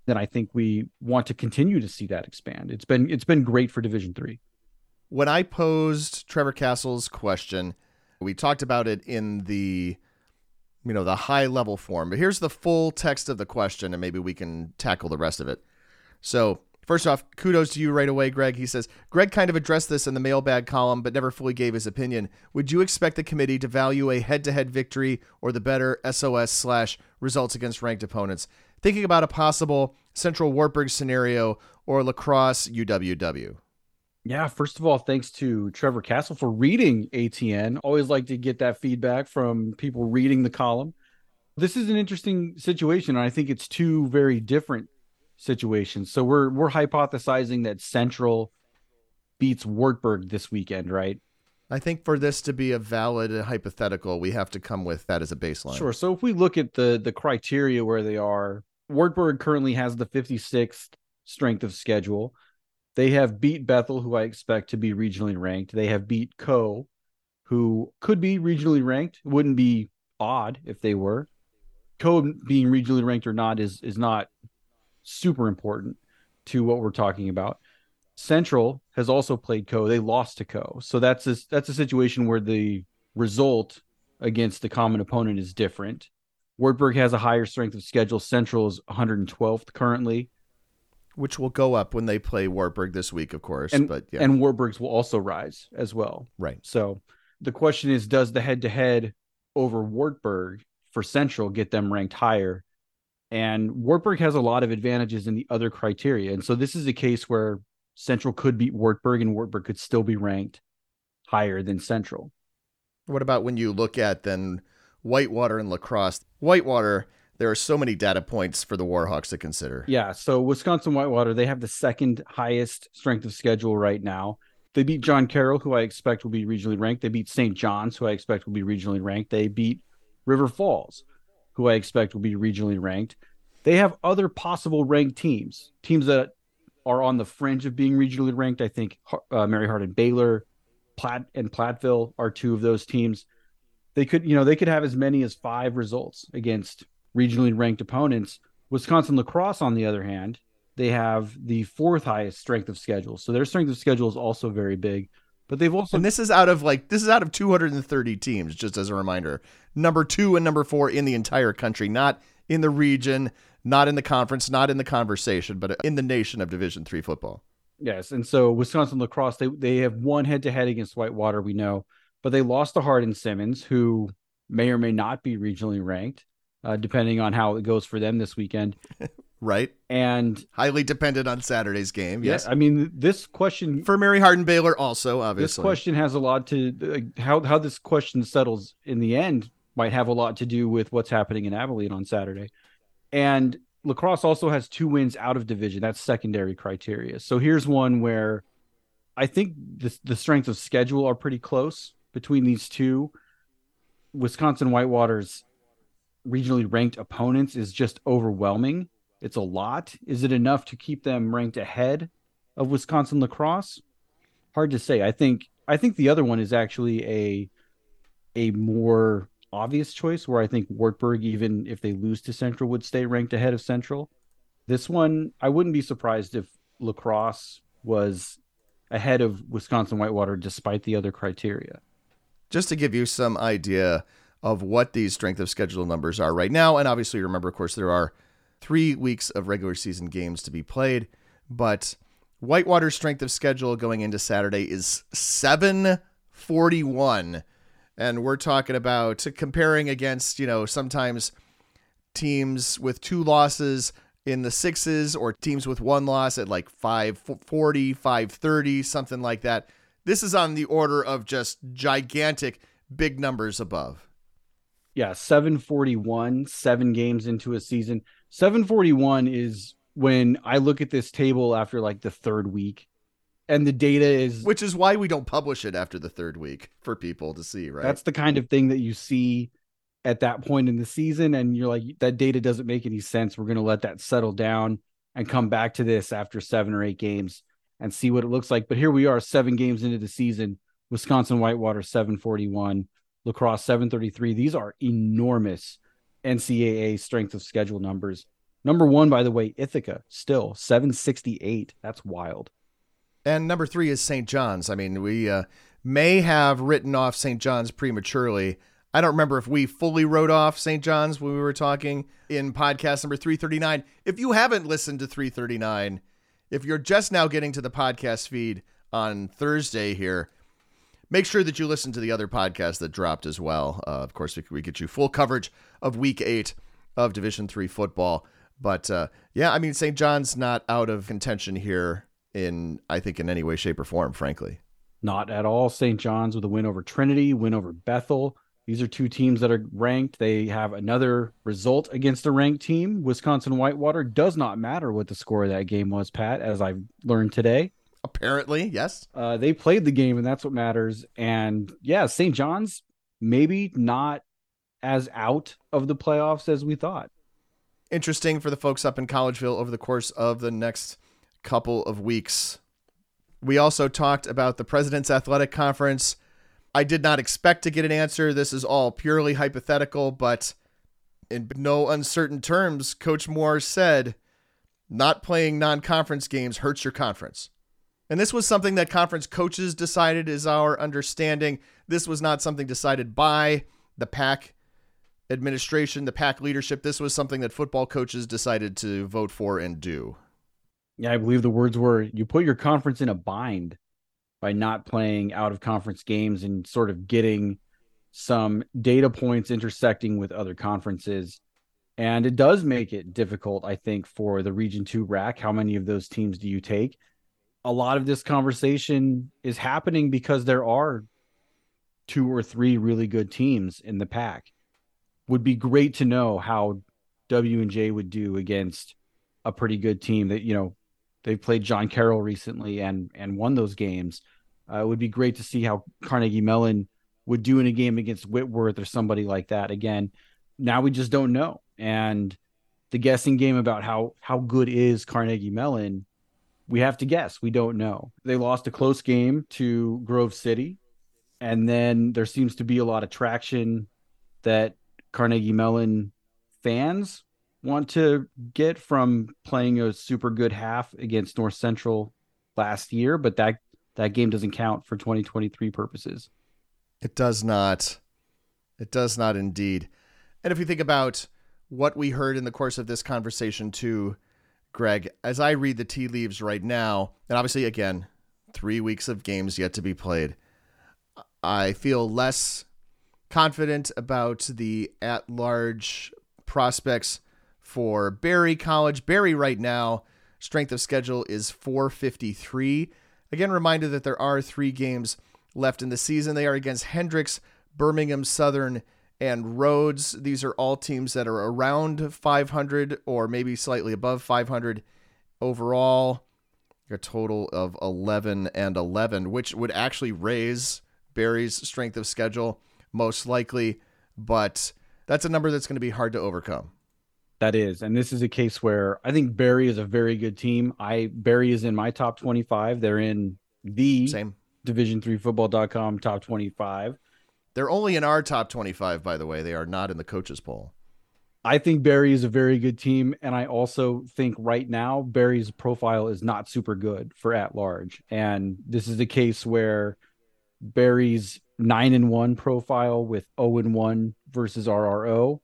then I think we want to continue to see that expand. It's been it's been great for Division 3. When I posed Trevor Castle's question, we talked about it in the you know, the high level form. But here's the full text of the question and maybe we can tackle the rest of it. So, first off, kudos to you right away, Greg. He says, Greg kind of addressed this in the mailbag column, but never fully gave his opinion. Would you expect the committee to value a head to head victory or the better SOS slash results against ranked opponents? Thinking about a possible Central Wartburg scenario or La Crosse UWW. Yeah, first of all, thanks to Trevor Castle for reading ATN. Always like to get that feedback from people reading the column. This is an interesting situation, and I think it's two very different situations. So we're we're hypothesizing that Central beats Wartburg this weekend, right? I think for this to be a valid hypothetical, we have to come with that as a baseline. Sure. So if we look at the the criteria where they are, Wartburg currently has the 56th strength of schedule. They have beat Bethel, who I expect to be regionally ranked. They have beat Coe, who could be regionally ranked. Wouldn't be odd if they were. Coe being regionally ranked or not is is not super important to what we're talking about. Central has also played Coe. They lost to Coe. So that's a, that's a situation where the result against the common opponent is different. Wartburg has a higher strength of schedule. Central is 112th currently, which will go up when they play Wartburg this week, of course. And, but yeah. and Wartburg's will also rise as well. Right. So the question is, does the head-to-head over Wartburg for Central get them ranked higher? And Wartburg has a lot of advantages in the other criteria, and so this is a case where Central could beat Wartburg, and Wartburg could still be ranked higher than Central. What about when you look at then Whitewater and La Crosse. Whitewater, there are so many data points for the Warhawks to consider. Yeah, so Wisconsin Whitewater, they have the second highest strength of schedule right now. They beat John Carroll, who I expect will be regionally ranked. They beat St. John's, who I expect will be regionally ranked. They beat River Falls, who I expect will be regionally ranked. They have other possible ranked teams, teams that are on the fringe of being regionally ranked. I think uh, Mary Hardin-Baylor, Platt and Platteville are two of those teams. They could, you know, they could have as many as five results against regionally ranked opponents. Wisconsin La Crosse on the other hand, they have the fourth highest strength of schedule. So their strength of schedule is also very big. But they've also And this is out of like this is out of 230 teams just as a reminder. Number 2 and number 4 in the entire country, not in the region, not in the conference, not in the conversation, but in the nation of Division 3 football. Yes, and so Wisconsin La Crosse they they have one head to head against Whitewater, we know, but they lost to Hardin-Simmons, who may or may not be regionally ranked, uh, depending on how it goes for them this weekend. <laughs> right. And highly dependent on Saturday's game. Yes. Yeah, I mean, this question for Mary Hardin-Baylor also obviously. This question has a lot to uh, how how this question settles in the end might have a lot to do with what's happening in Abilene on Saturday. And La Crosse also has two wins out of division. That's secondary criteria. So here's one where I think the, the strength of schedule are pretty close between these two. Wisconsin Whitewater's regionally ranked opponents is just overwhelming. It's a lot. Is it enough to keep them ranked ahead of Wisconsin La Crosse? Hard to say. I think I think the other one is actually a a more obvious choice where I think Wartburg, even if they lose to Central, would stay ranked ahead of Central. This one, I wouldn't be surprised if La Crosse was ahead of Wisconsin Whitewater despite the other criteria. Just to give you some idea of what these strength of schedule numbers are right now, and obviously remember, of course, there are three weeks of regular season games to be played, but Whitewater's strength of schedule going into Saturday is 741 and we're talking about comparing against you know sometimes teams with two losses in the sixes or teams with one loss at like 540 530 something like that this is on the order of just gigantic big numbers above Yeah, 741, seven games into a season. 741 is when I look at this table after like the third week, and the data is Which is why we don't publish it after the third week for people to see, right? that's the kind of thing that you see at that point in the season, and you're like, that data doesn't make any sense. We're going to let that settle down and come back to this after seven or eight games and see what it looks like. But here we are, seven games into the season. Wisconsin Whitewater 741, La Crosse 733. These are enormous NCAA strength of schedule numbers. Number one, by the way, Ithaca still 768. That's wild. And number three is St. John's. I mean, we uh, may have written off St. John's prematurely. I don't remember if we fully wrote off St. John's when we were talking in podcast number 339. If you haven't listened to 339, if you're just now getting to the podcast feed on Thursday here, make sure that you listen to the other podcast that dropped as well. Uh, of course, we, get you full coverage of Week Eight of Division Three football. But uh, yeah, I mean, St. John's not out of contention here in I think in any way, shape, or form. Frankly, Not at all. St. John's with a win over Trinity, win over Bethel. These are two teams that are ranked. They have another result against a ranked team. Wisconsin Whitewater does not matter what the score of that game was, Pat, as I've learned today. apparently, yes. Uh, they played the game, and that's what matters. And yeah, St. John's maybe not as out of the playoffs as we thought. Interesting for the folks up in Collegeville over the course of the next couple of weeks. We also talked about the President's Athletic Conference. I did not expect to get an answer. This is all purely hypothetical, but in no uncertain terms, Coach Moore said not playing non conference games hurts your conference. And this was something that conference coaches decided, is our understanding. This was not something decided by the PAC administration, the PAC leadership. This was something that football coaches decided to vote for and do. Yeah, I believe the words were you put your conference in a bind by not playing out of conference games and sort of getting some data points intersecting with other conferences. And it does make it difficult, I think, for the Region 2 RAC. How many of those teams do you take? A lot of this conversation is happening because there are two or three really good teams in the PAC. Would be great to know how W and J would do against a pretty good team that, you know, they've played John Carroll recently and and won those games. Uh, it would be great to see how Carnegie Mellon would do in a game against Whitworth or somebody like that. Again, now we just don't know. And the guessing game about how how good is Carnegie Mellon, we have to guess. We don't know. They lost a close game to Grove City, and then there seems to be a lot of traction that Carnegie Mellon fans want to get from playing a super good half against North Central last year, but that that game doesn't count for 2023 purposes. It does not. It does not indeed. And if we think about what we heard in the course of this conversation, too, Greg, as I read the tea leaves right now, and obviously, again, three weeks of games yet to be played, I feel less confident about the at large prospects for Berry College. Berry, right now, strength of schedule is 453. Again, reminder that there are three games left in the season. They are against Hendrix, Birmingham Southern, and Rhodes. These are all teams that are around 500 or maybe slightly above 500 overall. A total of 11 and 11, which would actually raise Berry's strength of schedule most likely, but that's a number that's going to be hard to overcome. That is, and this is a case where I think Berry is a very good team. I Berry is in my top 25. They're in the Same. division3football.com top 25. They're only in our top 25, by the way. They are not in the coaches poll. I think Berry is a very good team, and I also think right now Berry's profile is not super good for at large. And this is a case where Berry's nine and one profile with 0 and one versus RRO.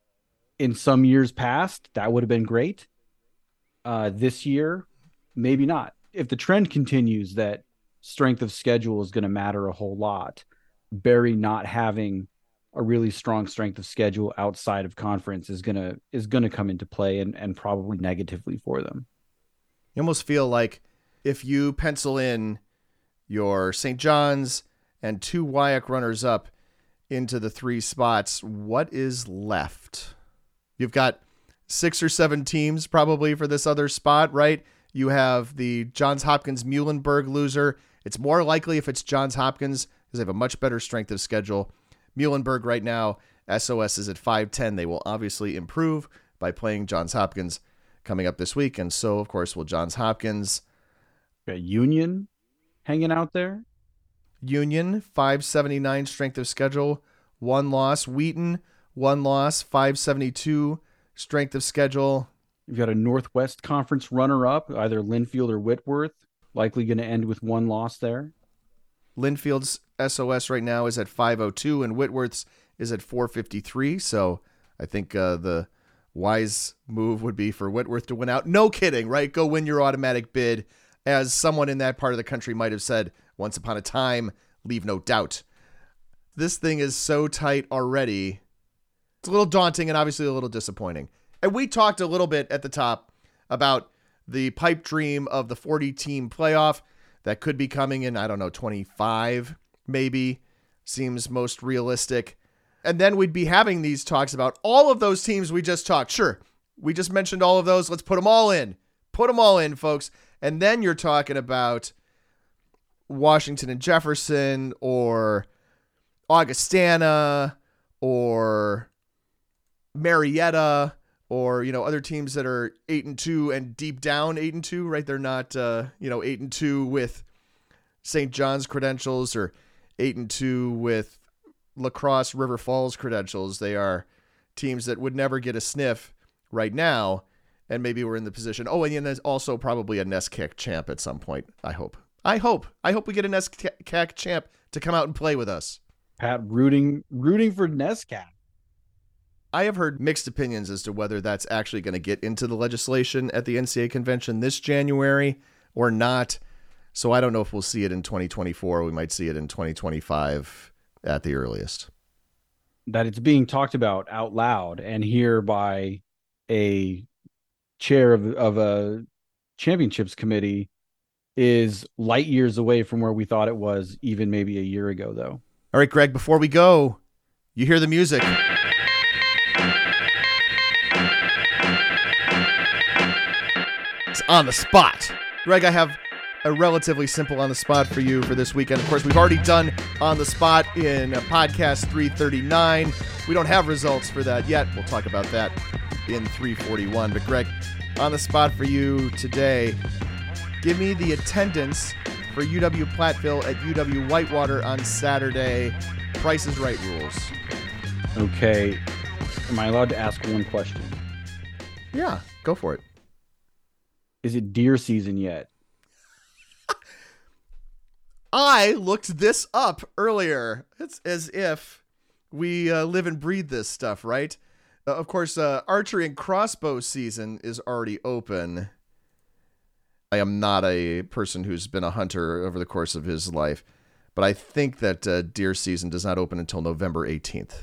In some years past, that would have been great. Uh, this year, maybe not. If the trend continues that strength of schedule is going to matter a whole lot, Berry not having a really strong strength of schedule outside of conference is gonna is gonna come into play and, and probably negatively for them. You almost feel like if you pencil in your St. John's and two WIAC runners up into the three spots, what is left? You've got six or seven teams probably for this other spot, right? You have the Johns Hopkins Muhlenberg loser. It's more likely if it's Johns Hopkins because they have a much better strength of schedule. Muhlenberg right now, SOS is at 510. They will obviously improve by playing Johns Hopkins coming up this week. And so, of course, will Johns Hopkins. Got Union hanging out there. Union, 579 strength of schedule, one loss. Wheaton, one loss, 572 strength of schedule. You've got a Northwest Conference runner up, either Linfield or Whitworth, likely going to end with one loss there. Linfield's SOS right now is at 502 and Whitworth's is at 453. So I think uh, the wise move would be for Whitworth to win out. No kidding, right? Go win your automatic bid. As someone in that part of the country might have said once upon a time, leave no doubt. This thing is so tight already. It's a little daunting and obviously a little disappointing. And we talked a little bit at the top about the pipe dream of the 40 team playoff that could be coming in, I don't know, 25 maybe seems most realistic. And then we'd be having these talks about all of those teams we just talked. Sure, we just mentioned all of those. Let's put them all in. Put them all in, folks. And then you're talking about Washington and Jefferson or Augustana or Marietta or you know other teams that are 8 and 2 and deep down 8 and 2, right? They're not uh, you know 8 and 2 with St. John's credentials or 8 and 2 with La Crosse River Falls credentials. They are teams that would never get a sniff right now and maybe we're in the position. Oh, and then there's also probably a NESCAC champ at some point. I hope. I hope. I hope we get a NESCAC champ to come out and play with us. Pat rooting rooting for NESCAC. I have heard mixed opinions as to whether that's actually going to get into the legislation at the NCAA convention this January or not. So I don't know if we'll see it in 2024. We might see it in 2025 at the earliest. That it's being talked about out loud and here by a chair of, of a championships committee is light years away from where we thought it was even maybe a year ago though. All right, Greg, before we go, you hear the music. On the spot. Greg, I have a relatively simple on the spot for you for this weekend. Of course, we've already done on the spot in podcast 339. We don't have results for that yet. We'll talk about that in 341. But, Greg, on the spot for you today, give me the attendance for UW Platteville at UW Whitewater on Saturday. Price is right rules. Okay. Am I allowed to ask one question? Yeah, go for it. Is it deer season yet? <laughs> I looked this up earlier. It's as if we uh, live and breathe this stuff, right? Uh, of course, uh, archery and crossbow season is already open. I am not a person who's been a hunter over the course of his life, but I think that uh, deer season does not open until November 18th.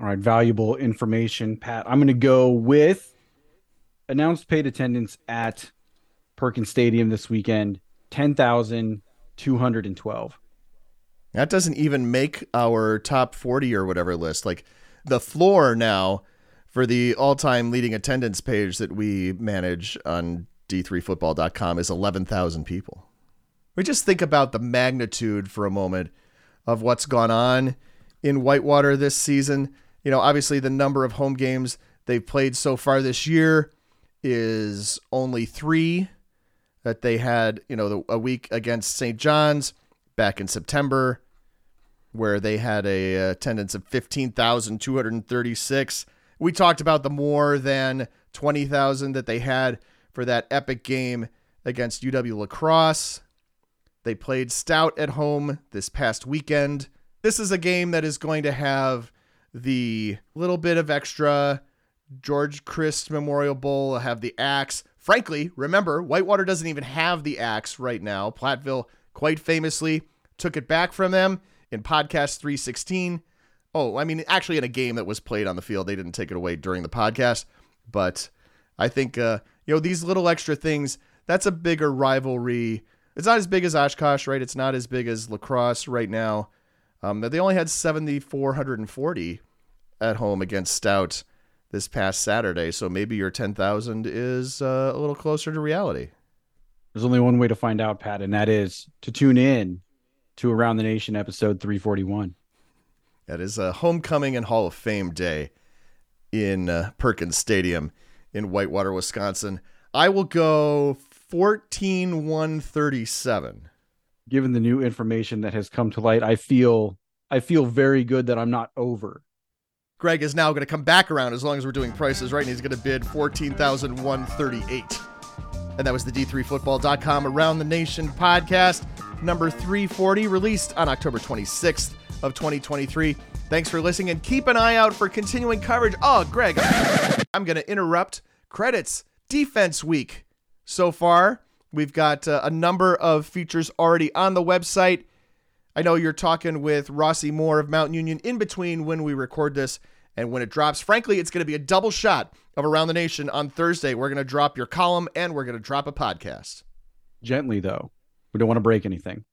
All right, valuable information, Pat. I'm going to go with announced paid attendance at Perkins Stadium this weekend 10,212. That doesn't even make our top 40 or whatever list. Like the floor now for the all time leading attendance page that we manage on d3football.com is 11,000 people. We just think about the magnitude for a moment of what's gone on in Whitewater this season. You know, obviously the number of home games they've played so far this year is only three that they had, you know, the, a week against St. John's back in September, where they had a attendance of 15,236. We talked about the more than 20,000 that they had for that epic game against UW La Crosse. They played Stout at home this past weekend. This is a game that is going to have the little bit of extra George Christ Memorial Bowl, have the axe. Frankly, remember, Whitewater doesn't even have the axe right now. Platteville quite famously took it back from them in podcast 316. Oh, I mean, actually, in a game that was played on the field, they didn't take it away during the podcast. But I think, uh, you know, these little extra things, that's a bigger rivalry. It's not as big as Oshkosh, right? It's not as big as La Crosse right now. Um, they only had 7,440 at home against Stout this past Saturday, so maybe your 10,000 is uh, a little closer to reality. There's only one way to find out, Pat, and that is to tune in to Around the Nation episode 341. That is a homecoming and Hall of Fame day in uh, Perkins Stadium in Whitewater, Wisconsin. I will go 14 137. Given the new information that has come to light, I feel I feel very good that I'm not over. Greg is now going to come back around as long as we're doing prices right, and he's going to bid 14,138. And that was the D3Football.com Around the Nation podcast, number 340, released on October 26th of 2023. Thanks for listening, and keep an eye out for continuing coverage. Oh, Greg, <laughs> I'm going to interrupt credits defense week. So far, we've got uh, a number of features already on the website. I know you're talking with Rossi Moore of Mount Union in between when we record this and when it drops. Frankly, it's going to be a double shot of Around the Nation on Thursday. We're going to drop your column and we're going to drop a podcast. Gently, though. We don't want to break anything.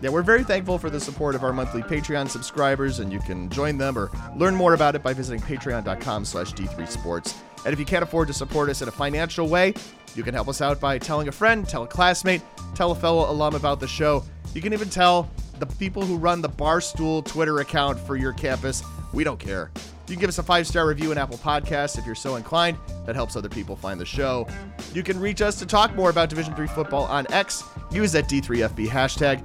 Yeah, we're very thankful for the support of our monthly Patreon subscribers, and you can join them or learn more about it by visiting patreon.com slash d3sports. And if you can't afford to support us in a financial way, you can help us out by telling a friend, tell a classmate, tell a fellow alum about the show. You can even tell the people who run the Barstool Twitter account for your campus. We don't care. You can give us a five star review in Apple Podcasts if you're so inclined. That helps other people find the show. You can reach us to talk more about Division 3 football on X. Use that D3FB hashtag.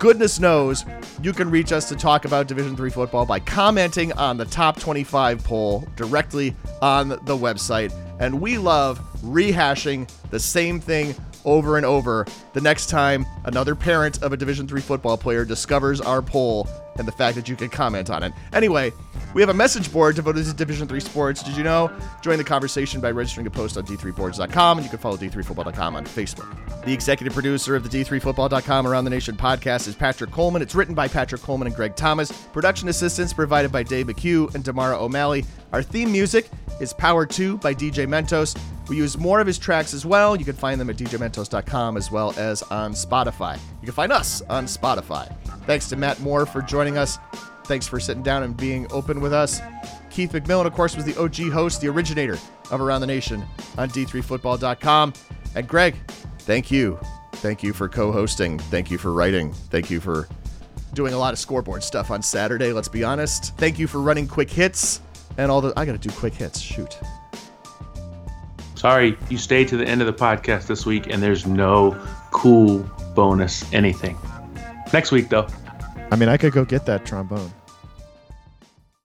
Goodness knows you can reach us to talk about Division 3 football by commenting on the top 25 poll directly on the website. And we love rehashing the same thing over and over the next time another parent of a Division 3 football player discovers our poll and the fact that you can comment on it. Anyway, we have a message board devoted to Division 3 sports. Did you know? Join the conversation by registering a post on d3boards.com and you can follow d3football.com on Facebook. The executive producer of the d3football.com Around the Nation podcast is Patrick Coleman. It's written by Patrick Coleman and Greg Thomas. Production assistance provided by Dave McHugh and Damara O'Malley. Our theme music is Power 2 by DJ Mentos. We use more of his tracks as well. You can find them at djmentos.com as well as on Spotify. You can find us on Spotify. Thanks to Matt Moore for joining us. Thanks for sitting down and being open with us. Keith McMillan, of course, was the OG host, the originator of Around the Nation on D3Football.com. And Greg, thank you. Thank you for co hosting. Thank you for writing. Thank you for doing a lot of scoreboard stuff on Saturday, let's be honest. Thank you for running quick hits and all the. I got to do quick hits. Shoot. Sorry, you stayed to the end of the podcast this week and there's no cool bonus anything. Next week, though. I mean, I could go get that trombone.